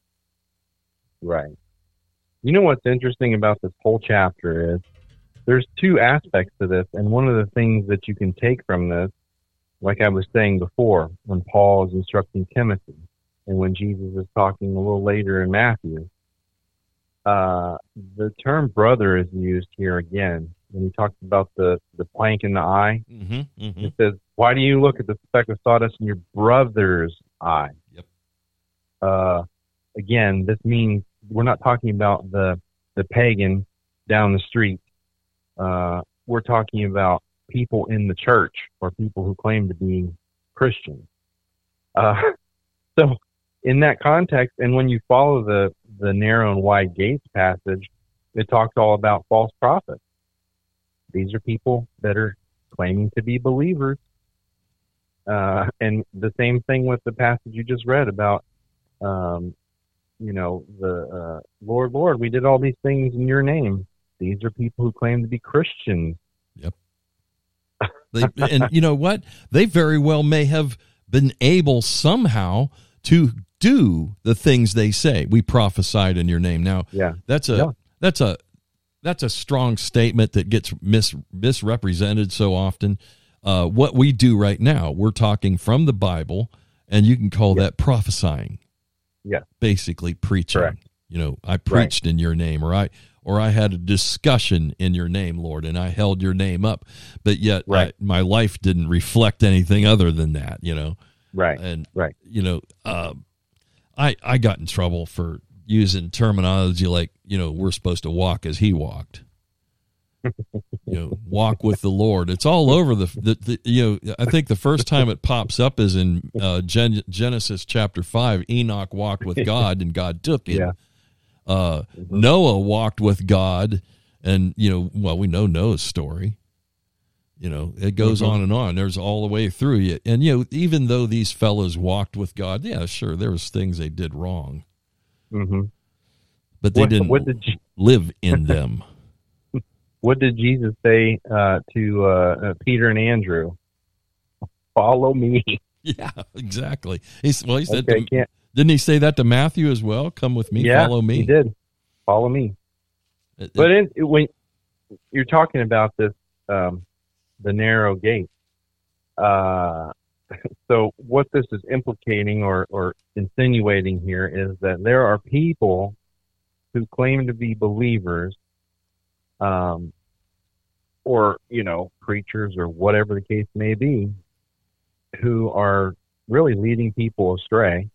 Right. You know what's interesting about this whole chapter is there's two aspects to this, and one of the things that you can take from this, like I was saying before, when Paul is instructing Timothy, and when Jesus is talking a little later in Matthew, uh, the term brother is used here again when he talks about the the plank in the eye. Mm-hmm, mm-hmm. It says, "Why do you look at the speck of sawdust in your brother's eye?" Yep. Uh, again, this means we're not talking about the the pagan down the street. Uh, we're talking about people in the church or people who claim to be Christian. Uh, so, in that context, and when you follow the the narrow and wide gates passage, it talks all about false prophets. These are people that are claiming to be believers. Uh, and the same thing with the passage you just read about, um, you know, the uh, Lord, Lord, we did all these things in your name. These are people who claim to be Christians. They, and you know what? They very well may have been able somehow to do the things they say. We prophesied in your name. Now, Yeah. that's a Yeah. that's a that's a strong statement that gets mis, misrepresented so often. Uh, what we do right now, we're talking from the Bible, and you can call that prophesying. Yeah. basically preaching. Correct. You know, I preached in your name, or I or I had a discussion in your name, Lord, and I held your name up, but yet Right. I- my life didn't reflect anything other than that. You know, Right. and Right. you know, um, I I got in trouble for using terminology like you know we're supposed to walk as he walked. you know, walk with the Lord. It's all over the, the, the you know. I think the first time it pops up is in uh, Gen- Genesis chapter five. Enoch walked with God, and God took him. Yeah. Uh, Noah walked with God, and you know, well, we know Noah's story. You know, it goes Mhm. on and on. There's all the way through you. And you know, even though these fellows walked with God, yeah, sure, there was things they did wrong, hmm but they What, didn't what did live in them. what did Jesus say uh, to uh, uh, Peter and Andrew? Follow me. yeah, exactly. He's, well, he said, Okay, to- can't, didn't he say that to Matthew as well? Come with me, yeah, follow me. He did. Follow me. It- But in, when you're talking about this, um, the narrow gate. Uh, so what this is implicating or, or insinuating here is that there are people who claim to be believers, um, or you know preachers or whatever the case may be, who are really leading people astray.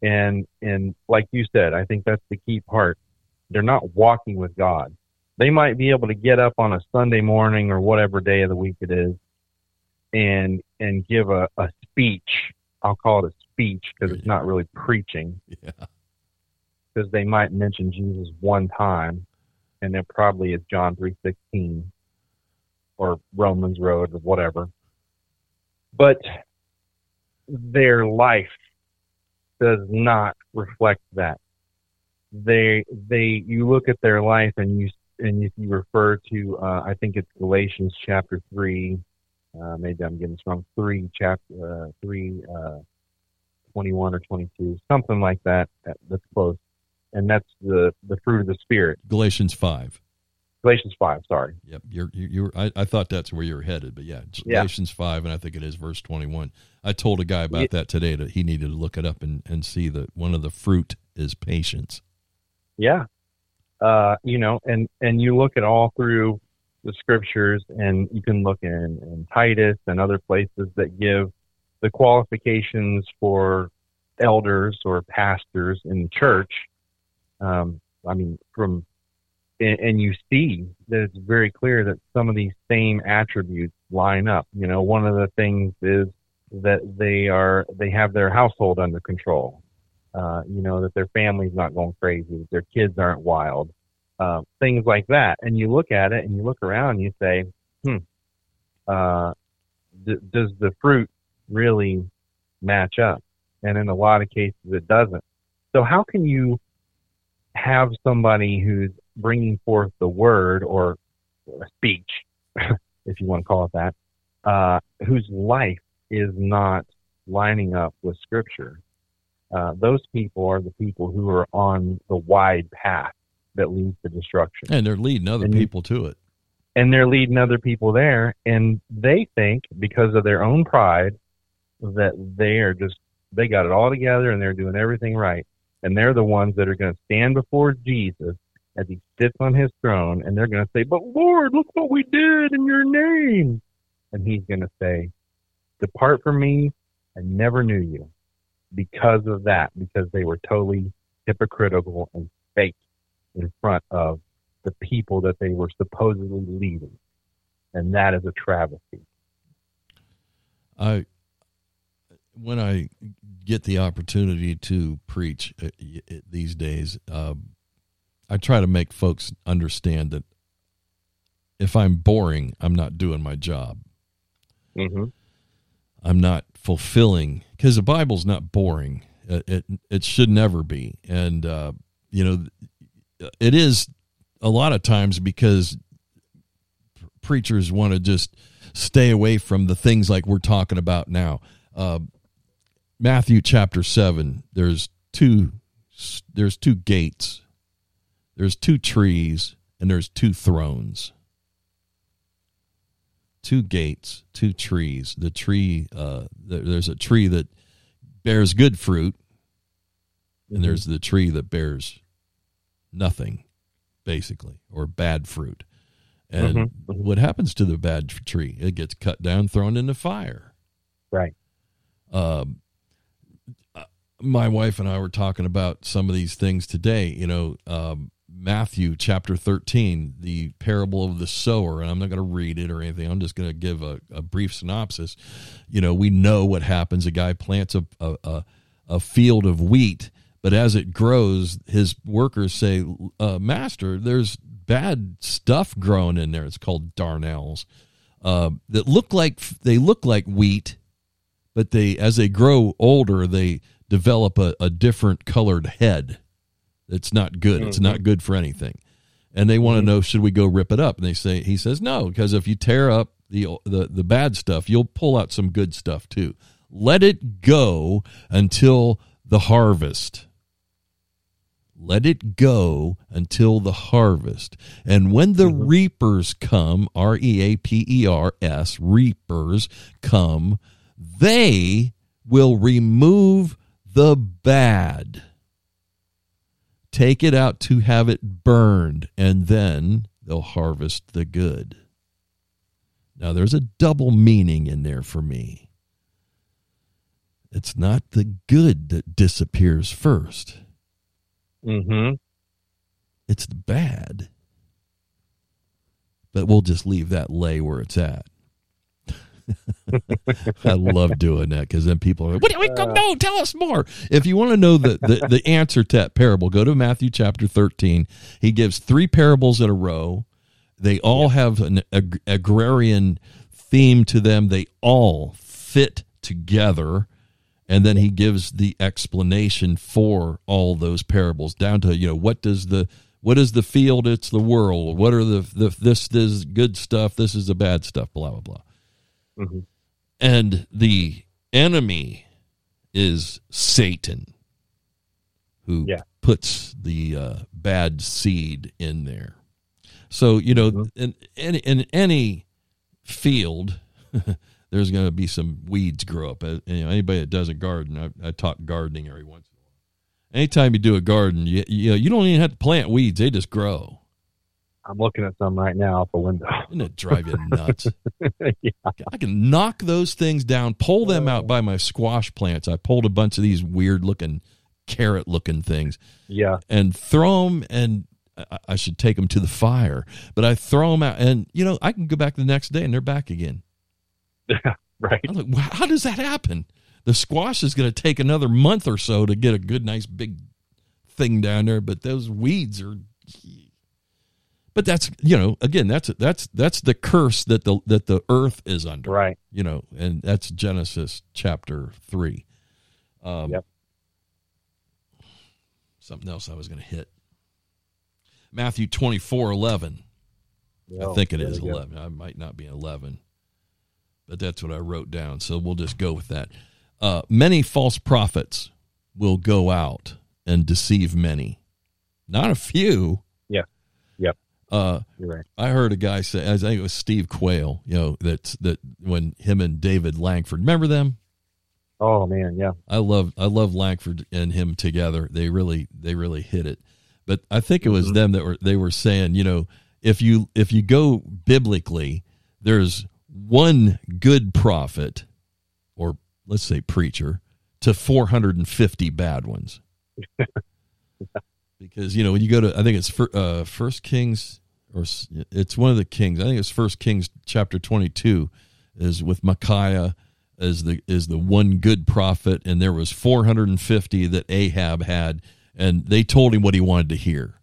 And and like you said, I think that's the key part they're not walking with God. They might be able to get up on a Sunday morning or whatever day of the week it is and and give a, a speech. I'll call it a speech because it's not really preaching yeah. because they might mention Jesus one time and it probably is John 3:16 or Romans Road or whatever. But their life does not reflect that they they you look at their life and you and if you refer to uh, I think it's Galatians chapter three, uh, maybe I'm getting this wrong. Three chapter uh, three uh, twenty one or twenty two, something like that. that. That's close, and that's the the fruit of the spirit. Galatians 5. Galatians five. Sorry. Yep, you're you you're. I, I thought that's where you're headed, but yeah, Yeah. Galatians five, and I think it is verse twenty one. I told a guy about that today that he needed to look it up and and see that one of the fruit is patience. Yeah. Uh, you know, and and you look at all through the scriptures, and you can look in, in Titus and other places that give the qualifications for elders or pastors in the church. Um, I mean, from and, and you see that it's very clear that some of these same attributes line up. You know, one of the things is that they are they have their household under control uh, you know, that their family's not going crazy, that their kids aren't wild, uh, things like that. And you look at it and you look around and you say, hmm, uh, d- does the fruit really match up? And in a lot of cases, it doesn't. So how can you have somebody who's bringing forth the word or speech, if you want to call it that, uh, whose life is not lining up with scripture? Uh, those people are the people who are on the wide path that leads to destruction. And they're leading other And people to it. And they're leading other people there, and they think because of their own pride that they are just, they got it all together and they're doing everything right. And they're the ones that are going to stand before Jesus as he sits on his throne, and they're going to say, But Lord, look what we did in your name. And he's going to say, Depart from me, I never knew you because of that, because they were totally hypocritical and fake in front of the people that they were supposedly leading. And that is a travesty. I when I get the opportunity to preach uh, these days, um, I try to make folks understand that if I'm boring, I'm not doing my job. Mm-hmm. I'm not fulfilling because the Bible's not boring. It, it it should never be, and uh, you know, it is a lot of times because preachers want to just stay away from the things like we're talking about now. Uh, Matthew chapter seven. There's two. There's two gates. There's two trees, and there's two thrones two gates, two trees. The tree, uh, there, there's a tree that bears good fruit, and there's the tree that bears nothing, basically, or bad fruit. And Mhm, mhm. what happens to the bad tree? It gets cut down, thrown into fire. Right. Um, uh, my wife and I were talking about some of these things today. You know, um, Matthew chapter 13, the parable of the sower, and I'm not going to read it or anything. I'm just going to give a, a brief synopsis. You know, we know what happens. A guy plants a, a, a, field of wheat, but as it grows, his workers say, uh, Master, there's bad stuff growing in there. It's called darnels. uh, that look like they look like wheat, but they as they grow older they develop a, a different colored head. It's not good. It's not mm-hmm. good for anything. And they want to mm-hmm. know should we go rip it up? And they say he says no because if you tear up the the the bad stuff, you'll pull out some good stuff too. Let it go until the harvest. Let it go until the harvest. And when the mm-hmm. reapers come, R E A P E R S, reapers come, they will remove the bad. Take it out to have it burned, and then they'll harvest the good. Now, there's a double meaning in there for me. It's not the good that disappears first Mm-hmm. it's the bad. But we'll just leave that lay where it's at. I love doing that because then people are like, what do we go? No, tell us more. If you want to know the, the, the answer to that parable, go to Matthew chapter 13. He gives three parables in a row. They all have an ag- agrarian theme to them, they all fit together. And then he gives the explanation for all those parables down to you know what does the what is the field? It's the world. What are the, the this is good stuff? This is the bad stuff blah blah blah Mhm. and the enemy is satan who Yeah. puts the uh, bad seed in there so you know Mhm. in, in in any field there's going to be some weeds grow up. Uh, You know, anybody that does a garden, I, I talk gardening every once in a while. Anytime you do a garden, you you, know, you don't even have to plant weeds; they just grow. I'm looking at some right now off a window. Doesn't it drive you nuts? yeah. I can knock those things down, pull them out oh. by my squash plants. I pulled a bunch of these weird looking carrot looking things Yeah. and throw them and I- I should take them to the fire, but I throw them out and you know, I can go back the next day and they're back again. Yeah, Right. I'm like, wow, how does that happen? The squash is going to take another month or so to get a good, nice big thing down there, but those weeds are. But that's you know again that's that's that's the curse that the that the earth is under Right. you know and that's Genesis chapter three. Um, Yep. Something else I was going to hit. Matthew twenty four eleven. I Oh, think it is there is we go. 11. I might not be 11, but that's what I wrote down. So we'll just go with that. Uh, many false prophets will go out and deceive many, not a few. Uh, right. I heard a guy say, I think it was Steve Quayle, you know, that that when him and David Langford, remember them? Oh man, yeah. I love I love Langford and him together. They really they really hit it. But I think it was Mhm. them that were they were saying, you know, if you if you go biblically, there's one good prophet or let's say preacher to 450 bad ones. because you know when you go to I think it's uh, First Kings or it's one of the kings. I think it's First Kings chapter 22 is with Micaiah as the is the one good prophet and there was 450 that Ahab had and they told him what he wanted to hear.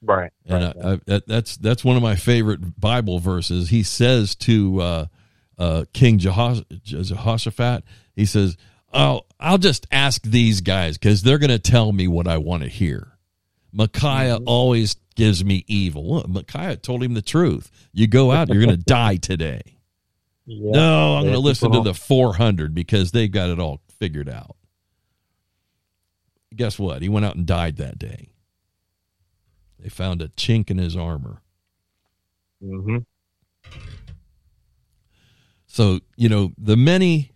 Right. And right, I, I, that's that's one of my favorite Bible verses. He says to uh, uh, King Jehos- Jehoshaphat, he says, "I'll I'll just ask these guys because they're going to tell me what I want to hear." Micaiah Mm-hmm. always gives me evil. Well, Micaiah told him the truth. You go out, you're going to die today. Yeah. No, I'm going to listen to the 400 because they've got it all figured out. Guess what? He went out and died that day. They found a chink in his armor. Mhm. So, you know, the many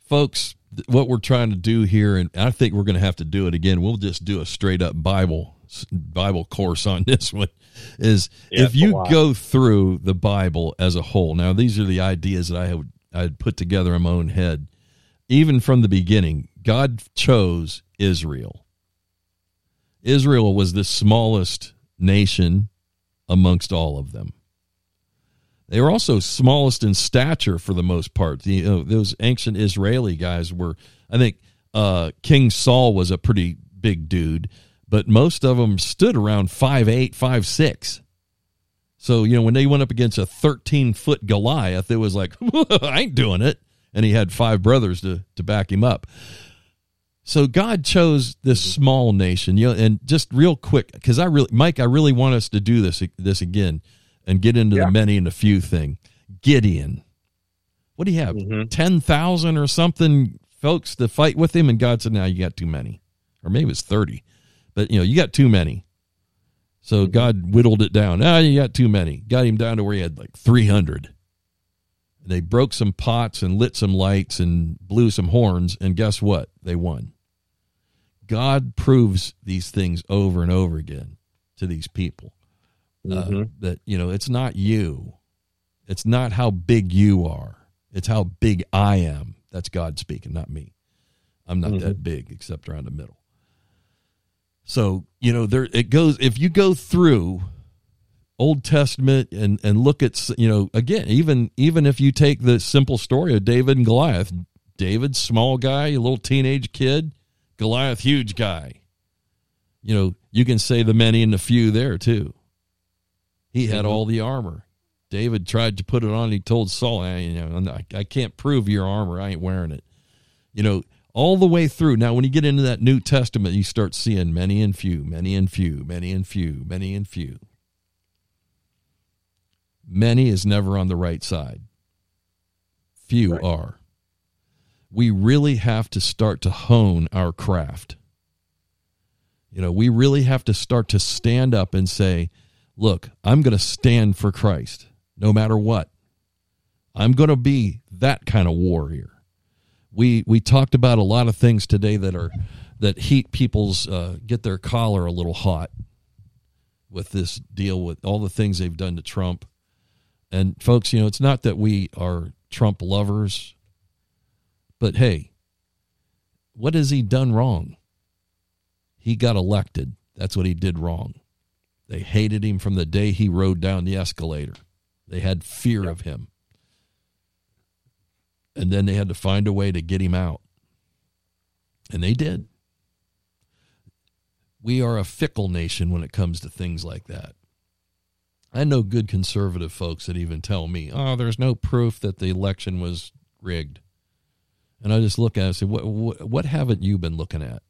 folks, what we're trying to do here, and I think we're going to have to do it again. We'll just do a straight up Bible Bible course on this one. Is Yeah, if you go through the Bible as a whole. Now, these are the ideas that I have I had put together in my own head. Even from the beginning, God chose Israel. Israel was the smallest nation amongst all of them. They were also smallest in stature for the most part. The, you know, those ancient Israeli guys were, I think, uh, King Saul was a pretty big dude, but most of them stood around five eight, five six. So, you know, when they went up against a 13 foot Goliath, it was like, I ain't doing it. And he had five brothers to, to back him up. So God chose this small nation, you know, and just real quick, because I really, Mike, I really want us to do this this again and get into Yeah. the many and a few thing. Gideon, what do you have? Mhm. Ten thousand or something folks to fight with him, and God said, "Now you got too many, or maybe it's thirty, but you know you got too many." So God whittled it down. Ah, you got too many. Got him down to where he had like three hundred. They broke some pots and lit some lights and blew some horns, and guess what? They won. God proves these things over and over again to these people. Uh, Mhm. that you know, it's not you, it's not how big you are, it's how big I am. That's God speaking, not me. I'm not that big, except around the middle. So you know, there it goes. If you go through Old Testament and and look at you know again even even if you take the simple story of David and Goliath, David small guy, a little teenage kid, Goliath huge guy. You know you can say the many and the few there too. He had mm-hmm. all the armor. David tried to put it on. He told Saul, I, you know, I, I can't prove your armor. I ain't wearing it. You know, all the way through. Now, when you get into that New Testament, you start seeing many and few, many and few, many and few, many and few. Many is never on the right side. Few are. We really have to start to hone our craft. You know, we really have to start to stand up and say, look, I'm going to stand for Christ no matter what. I'm going to be that kind of warrior. We we talked about a lot of things today that are that heat people's uh, get their collar a little hot with this deal with all the things they've done to Trump. And folks, you know, it's not that we are Trump lovers, but hey, what has he done wrong? He got elected. That's what he did wrong. They hated him from the day he rode down the escalator. They had fear of him. And then they had to find a way to get him out. And they did. We are a fickle nation when it comes to things like that. I know good conservative folks that even tell me, oh, there's no proof that the election was rigged. And I just look at it and say, what, what, what haven't you been looking at?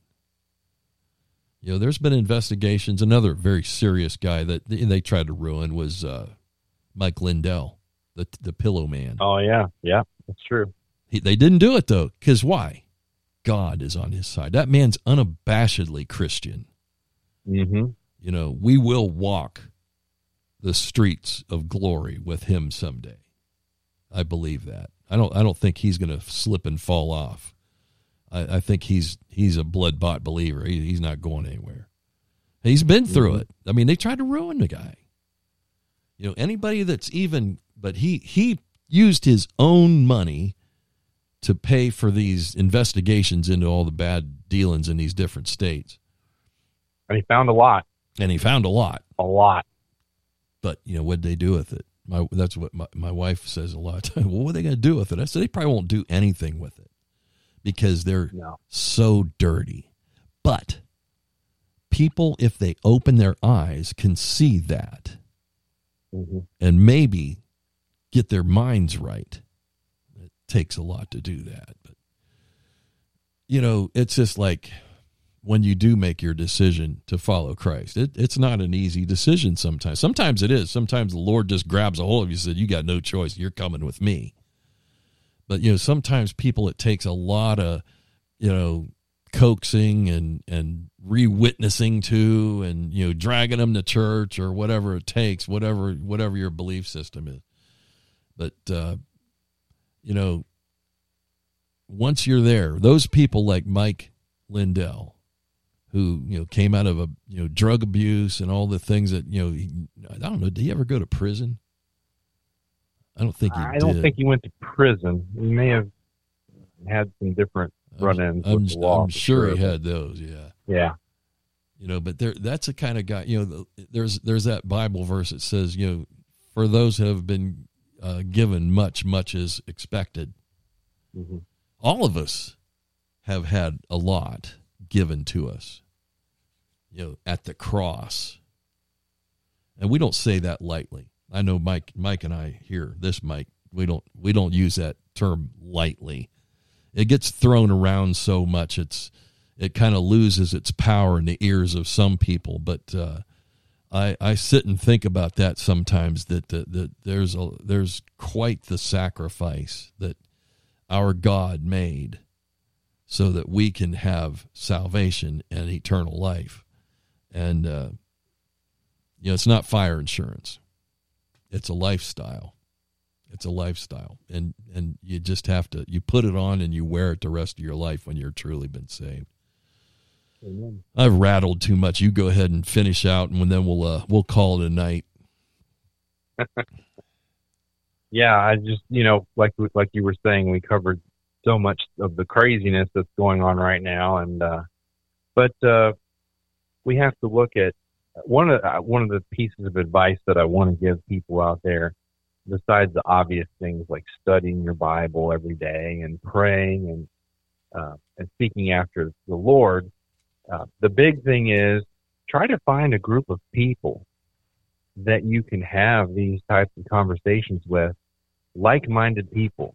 You know, there's been investigations. Another very serious guy that they tried to ruin was uh, Mike Lindell, the the Pillow Man. Oh yeah, yeah, that's true. He, they didn't do it though, because why? God is on his side. That man's unabashedly Christian. Mm-hmm. You know, we will walk the streets of glory with him someday. I believe that. I don't. I don't think he's going to slip and fall off. I, I think he's he's a blood bought believer. He, he's not going anywhere. He's been through it. I mean, they tried to ruin the guy. You know, anybody that's even, but he he used his own money to pay for these investigations into all the bad dealings in these different states, And he found a lot, and he found a lot. a lot. But you know, what'd they do with it? My that's what my, my wife says a lot. Well, what are they going to do with it? I said they probably won't do anything with it because they're No. so dirty. But people, if they open their eyes, can see that Mm-hmm. and maybe get their minds right. Takes a lot to do that, but you know, it's just like when you do make your decision to follow Christ. It, it's not an easy decision sometimes. Sometimes it is. Sometimes the Lord just grabs a hold of you and said, "You got no choice. You're coming with me." But you know, sometimes people it takes a lot of you know coaxing and and re-witnessing to and you know dragging them to church or whatever it takes whatever whatever your belief system is but uh you know once you're there those people like Mike Lindell who you know came out of a you know drug abuse and all the things that you know he, I don't know did he ever go to prison I don't think he I don't think he went to prison. He may have had some different run-ins I'm, with the law. I'm sure he had those yeah Yeah. you know but there that's a kind of guy you know the- there's there's that bible verse that says you know for those who have been uh, given much much is expected Mhm. all of us have had a lot given to us you know at the cross and we don't say that lightly I know Mike Mike and I here this Mike we don't we don't use that term lightly. It gets thrown around so much it's it kind of loses its power in the ears of some people. But uh, I I sit and think about that sometimes that that, that there's a there's quite the sacrifice that our God made so that we can have salvation and eternal life. And uh, you know, it's not fire insurance. It's a lifestyle. It's a lifestyle. And and you just have to you put it on and you wear it the rest of your life when you're truly been saved. I've rattled too much. You go ahead and finish out and then we'll uh we'll call it a night. yeah, I just you know like like you were saying, we covered so much of the craziness that's going on right now, and uh, but uh, we have to look at one of uh, one of the pieces of advice that I want to give people out there, besides the obvious things like studying your Bible every day and praying and uh, and seeking after the Lord. The big thing is try to find a group of people that you can have these types of conversations with, like-minded people,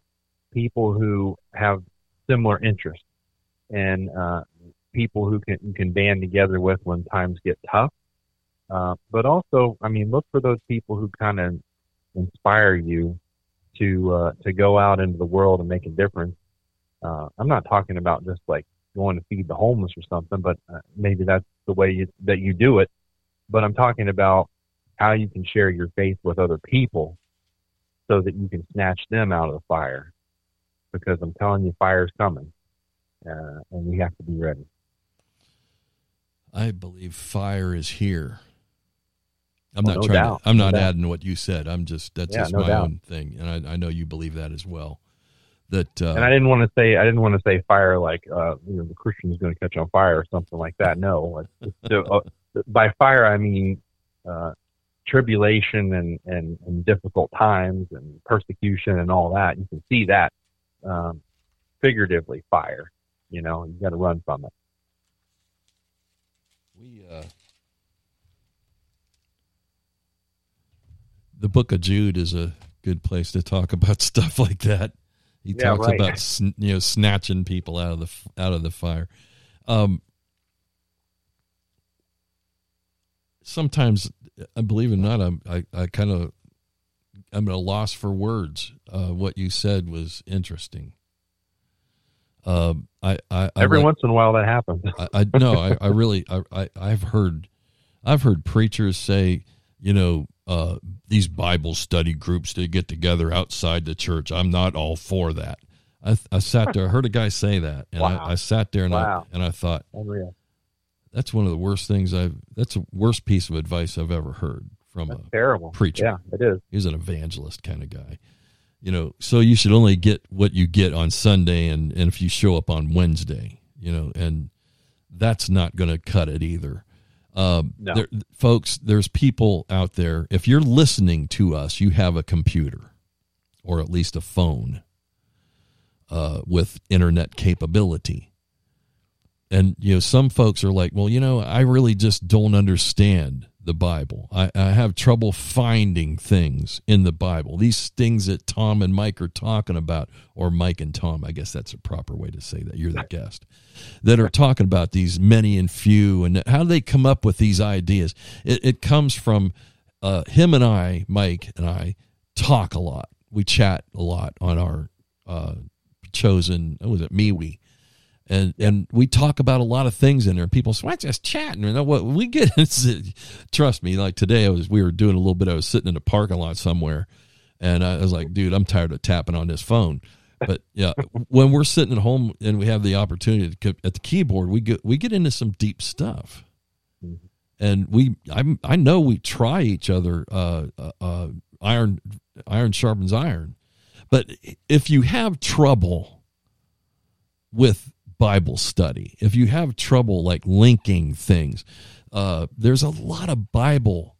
people who have similar interests, and uh, people who can can band together with when times get tough. Uh, but also, I mean, look for those people who kind of inspire you to uh, to go out into the world and make a difference. Uh, I'm not talking about just like going to feed the homeless or something, but uh, maybe that's the way you, that you do it. But I'm talking about how you can share your faith with other people so that you can snatch them out of the fire. Because I'm telling you, fire's coming, uh, and we have to be ready. I believe fire is here. I'm Well, not no trying. doubt. To, I'm No not doubt. adding what you said. I'm just that's Yeah, just no my doubt. own thing, and I, I know you believe that as well. That uh, and I didn't want to say I didn't want to say fire like uh, you know the Christian is going to catch on fire or something like that. No, so, uh, by fire I mean uh, tribulation and, and and difficult times and persecution and all that. You can see that um, figuratively fire. You know, you got to run from it. we uh, the book of Jude is a good place to talk about stuff like that. He Yeah, talks right. about sn- you know snatching people out of the f- out of the fire. Um, sometimes, I believe it or not, I'm, I I kind of I'm at a loss for words. Uh, what you said was interesting. Um, I, I, I Every like- once in a while that happens. I, I no, I, I really, I, I, I've heard, I've heard preachers say, you know, uh, these Bible study groups to get together outside the church. I'm not all for that. I, I sat there, I heard a guy say that, and Wow. I, I sat there and Wow. I and I thought Unreal. that's one of the worst things I've. That's the worst piece of advice I've ever heard from a terrible. preacher. Yeah, it is. he's an evangelist kind of guy you know so you should only get what you get on sunday and, and if you show up on wednesday you know and that's not going to cut it either um, No. there, folks there's people out there if you're listening to us you have a computer or at least a phone uh, with internet capability and you know some folks are like well you know i really just don't understand the bible. I, I have trouble finding things in the bible. These things that tom and mike are talking about or mike and tom i guess that's a proper way to say that. You're the guest. That are talking about these many and few and how do they come up with these ideas? It, it comes from uh, him and i mike and i talk a lot. We chat a lot on our uh, chosen what was it? MeWe and and we talk about a lot of things in there. People say, "Why just chatting?" You know what we get? trust me. Like today, I was we were doing a little bit. I was sitting in a parking lot somewhere, and I was like, "Dude, I'm tired of tapping on this phone." But yeah, when we're sitting at home and we have the opportunity to at the keyboard, we get we get into some deep stuff, and we I I know we try each other. Uh, uh, uh, iron iron sharpens iron, but if you have trouble with Bible study, if you have trouble like linking things, uh, there's a lot of Bible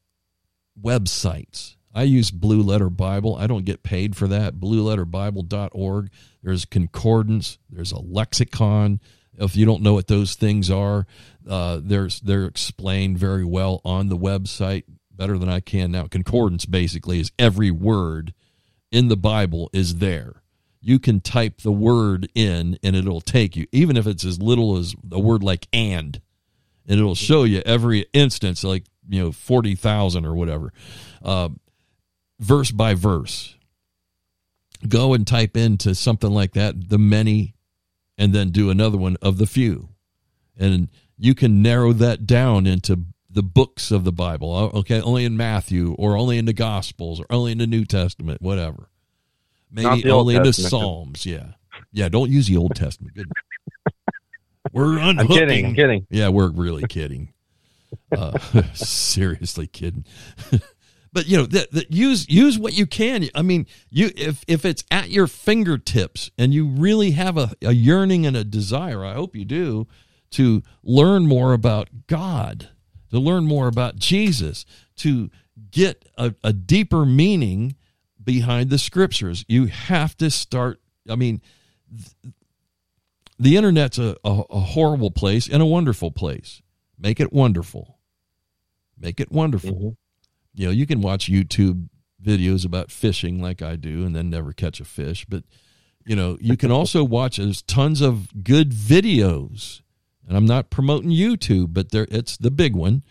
websites. I use Blue Letter Bible. I don't get paid for that. BlueLetterBible.org. There's concordance. There's a lexicon. If you don't know what those things are, uh, there's they're explained very well on the website. better than I can now. Concordance basically is every word in the Bible is there. You can type the word in and it'll take you, even if it's as little as a word like and, and it'll show you every instance, like, you know, 40,000 or whatever, uh, verse by verse. Go and type into something like that, the many, and then do another one of the few. And you can narrow that down into the books of the Bible. Okay, only in Matthew or only in the Gospels or only in the New Testament, whatever. Maybe the only in the Psalms. Yeah, yeah. Don't use the Old Testament. Good. We're I'm unhooking. kidding. I'm kidding. Yeah, we're really kidding. Uh, seriously kidding. but you know, that use use what you can. I mean, you if if it's at your fingertips and you really have a, a yearning and a desire, I hope you do, to learn more about God, to learn more about Jesus, to get a, a deeper meaning behind the scriptures. You have to start. I mean, the internet's a, a, a horrible place and a wonderful place. Make it wonderful. Make it wonderful. Mhm. You know, you can watch YouTube videos about fishing like I do and then never catch a fish. But, you know, you can also watch there's tons of good videos. And I'm not promoting YouTube, but there it's the big one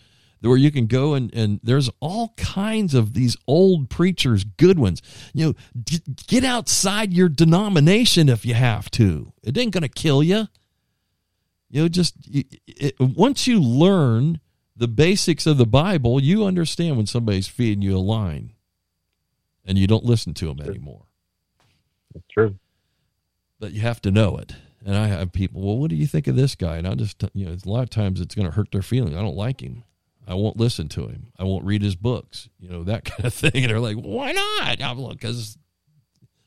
where you can go and, and there's all kinds of these old preachers, good ones. You know, g- get outside your denomination if you have to. It ain't going to kill you. You know, just it, it, once you learn the basics of the Bible, you understand when somebody's feeding you a line and you don't listen to them anymore. It's true. But you have to know it. And I have people, well, what do you think of this guy? And I just, you know, a lot of times it's going to hurt their feelings. I don't like him. I won't listen to him. I won't read his books, you know, that kind of thing. And they're like, why not? I'm like, because,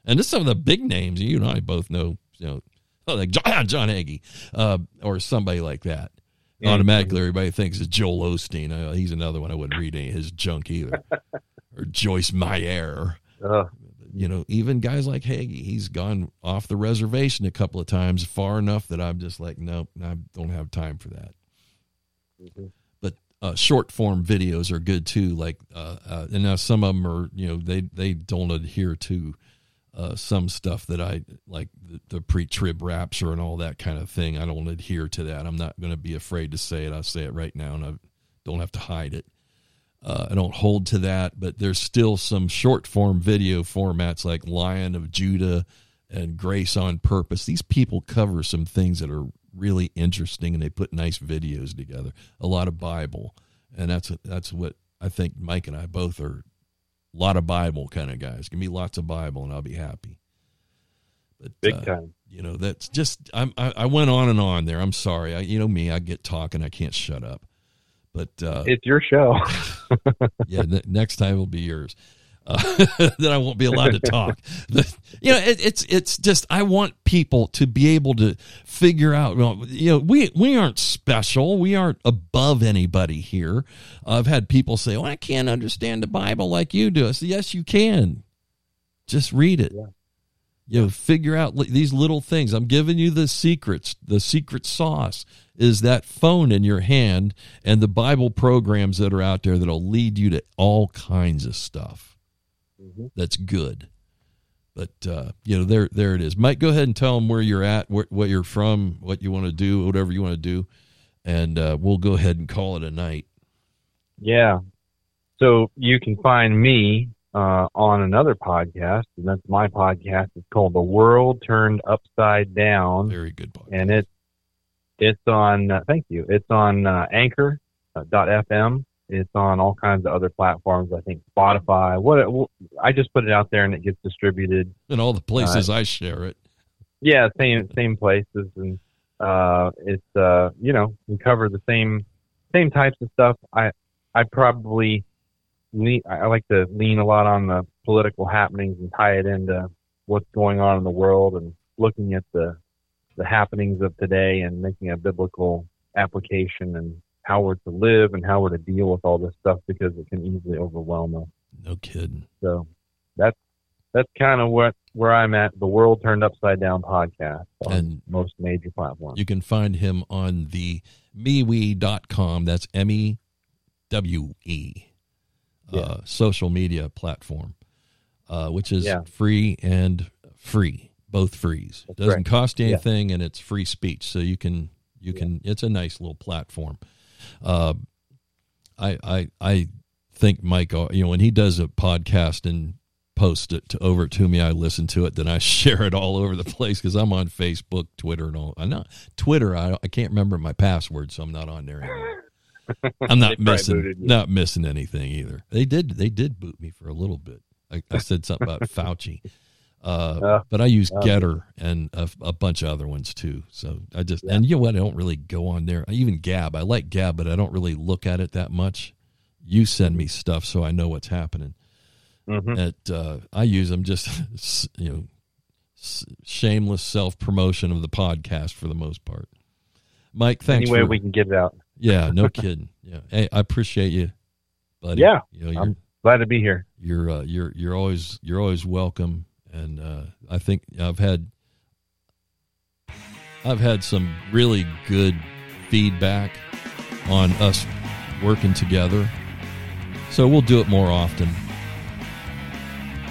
and this some of the big names you and I both know, you know, like John, John Hagee uh, or somebody like that. Yeah. Automatically, everybody thinks it's Joel Osteen. Uh, he's another one I wouldn't read any of his junk either. or Joyce Meyer. Ugh. You know, even guys like Hagee, he's gone off the reservation a couple of times, far enough that I'm just like, nope, I don't have time for that. Mhm. Uh, short form videos are good too. Like, uh, uh, and now some of them are, you know, they they don't adhere to uh, some stuff that I like the, the pre-trib rapture and all that kind of thing. I don't adhere to that. I'm not going to be afraid to say it. I'll say it right now, and I don't have to hide it. Uh, I don't hold to that, but there's still some short form video formats like Lion of Judah and Grace on Purpose. These people cover some things that are really interesting, and they put nice videos together. A lot of Bible, and that's that's what I think. Mike and I both are a lot of Bible kind of guys. Give me lots of Bible, and I'll be happy. But Big uh, time. you know that's just I'm, I, I went on and on there. I'm sorry. I, you know me, I get talking. I can't shut up. But uh, It's your show. yeah, ne- next time will be yours. Uh, then I won't be allowed to talk. The- you know, it, it's it's just I want people to be able to figure out. Well, you know, we we aren't special. We aren't above anybody here. I've had people say, "Well, I can't understand the Bible like you do." I said, "Yes, you can. Just read it." Yeah. You know, figure out li- these little things. I'm giving you the secrets. The secret sauce is that phone in your hand and the Bible programs that are out there that'll lead you to all kinds of stuff. Mhm. That's good. But uh, you know, there there it is. Mike, go ahead and tell them where you're at, where, what you're from, what you want to do, whatever you want to do, and uh, we'll go ahead and call it a night. Yeah. So you can find me uh, on another podcast, and that's my podcast. It's called The World Turned Upside Down, Very good podcast. and it's it's on. Uh, thank you. It's on uh, Anchor uh, dot FM. It's on all kinds of other platforms. I think Spotify. What well, I just put it out there, and it gets distributed. in all the places I share it. Yeah, same same places, and uh, it's uh, you know we cover the same same types of stuff. I I probably lean, I like to lean a lot on the political happenings and tie it into what's going on in the world and looking at the the happenings of today and making a biblical application and how we're to live and how we're to deal with all this stuff because it can easily overwhelm us. No kidding. So that's that's kind of what where I'm at. The World Turned Upside Down podcast on And- most major platforms. You can find him on the mewe.com. That's M E W E Yeah. uh, social media platform, uh, which is Yeah. free and free, both frees. That's Doesn't right. cost you Yeah. anything, and it's free speech, so you can you can. It's a nice little platform. Uh, I I I think Mike, uh, you know, when he does a podcast and posts it to, over to me, I listen to it, then I share it all over the place because I'm on Facebook, Twitter, and all. I'm not Twitter. I I can't remember my password, so I'm not on there anymore. I'm not missing not missing anything either. They did they did boot me for a little bit. I, I said something about Fauci. Uh, Uh, but I use uh, Gettr and a, a bunch of other ones too. So I just and you know what? I don't really go on there. I even Gab. I like Gab, but I don't really look at it that much. You send me stuff so I know what's happening. mhm. At uh, I use them just you know shameless self promotion of the podcast for the most part. Mike, thanks. Any way we can get it out. yeah, no kidding. Yeah, hey, I appreciate you, buddy. Yeah, you know, you're I'm glad to be here. you're uh, you're you're always you're always welcome, and uh, I think I've had I've had some really good feedback on us working together, so we'll do it more often.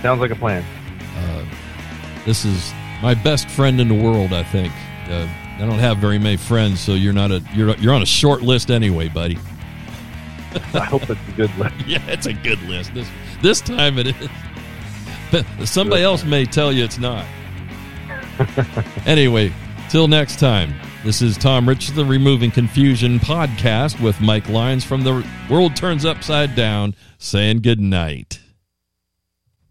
Sounds like a plan. Uh, this is my best friend in the world, I think. Uh, I don't have very many friends, so you're not a you're you're on a short list anyway, buddy. I hope it's a good list. Yeah, it's a good list. This this time it is. Somebody else may tell you it's not. anyway, till next time. This is Tom Rich, the Removing Confusion podcast with Mike Lyons from the World Turns Upside Down, saying good night.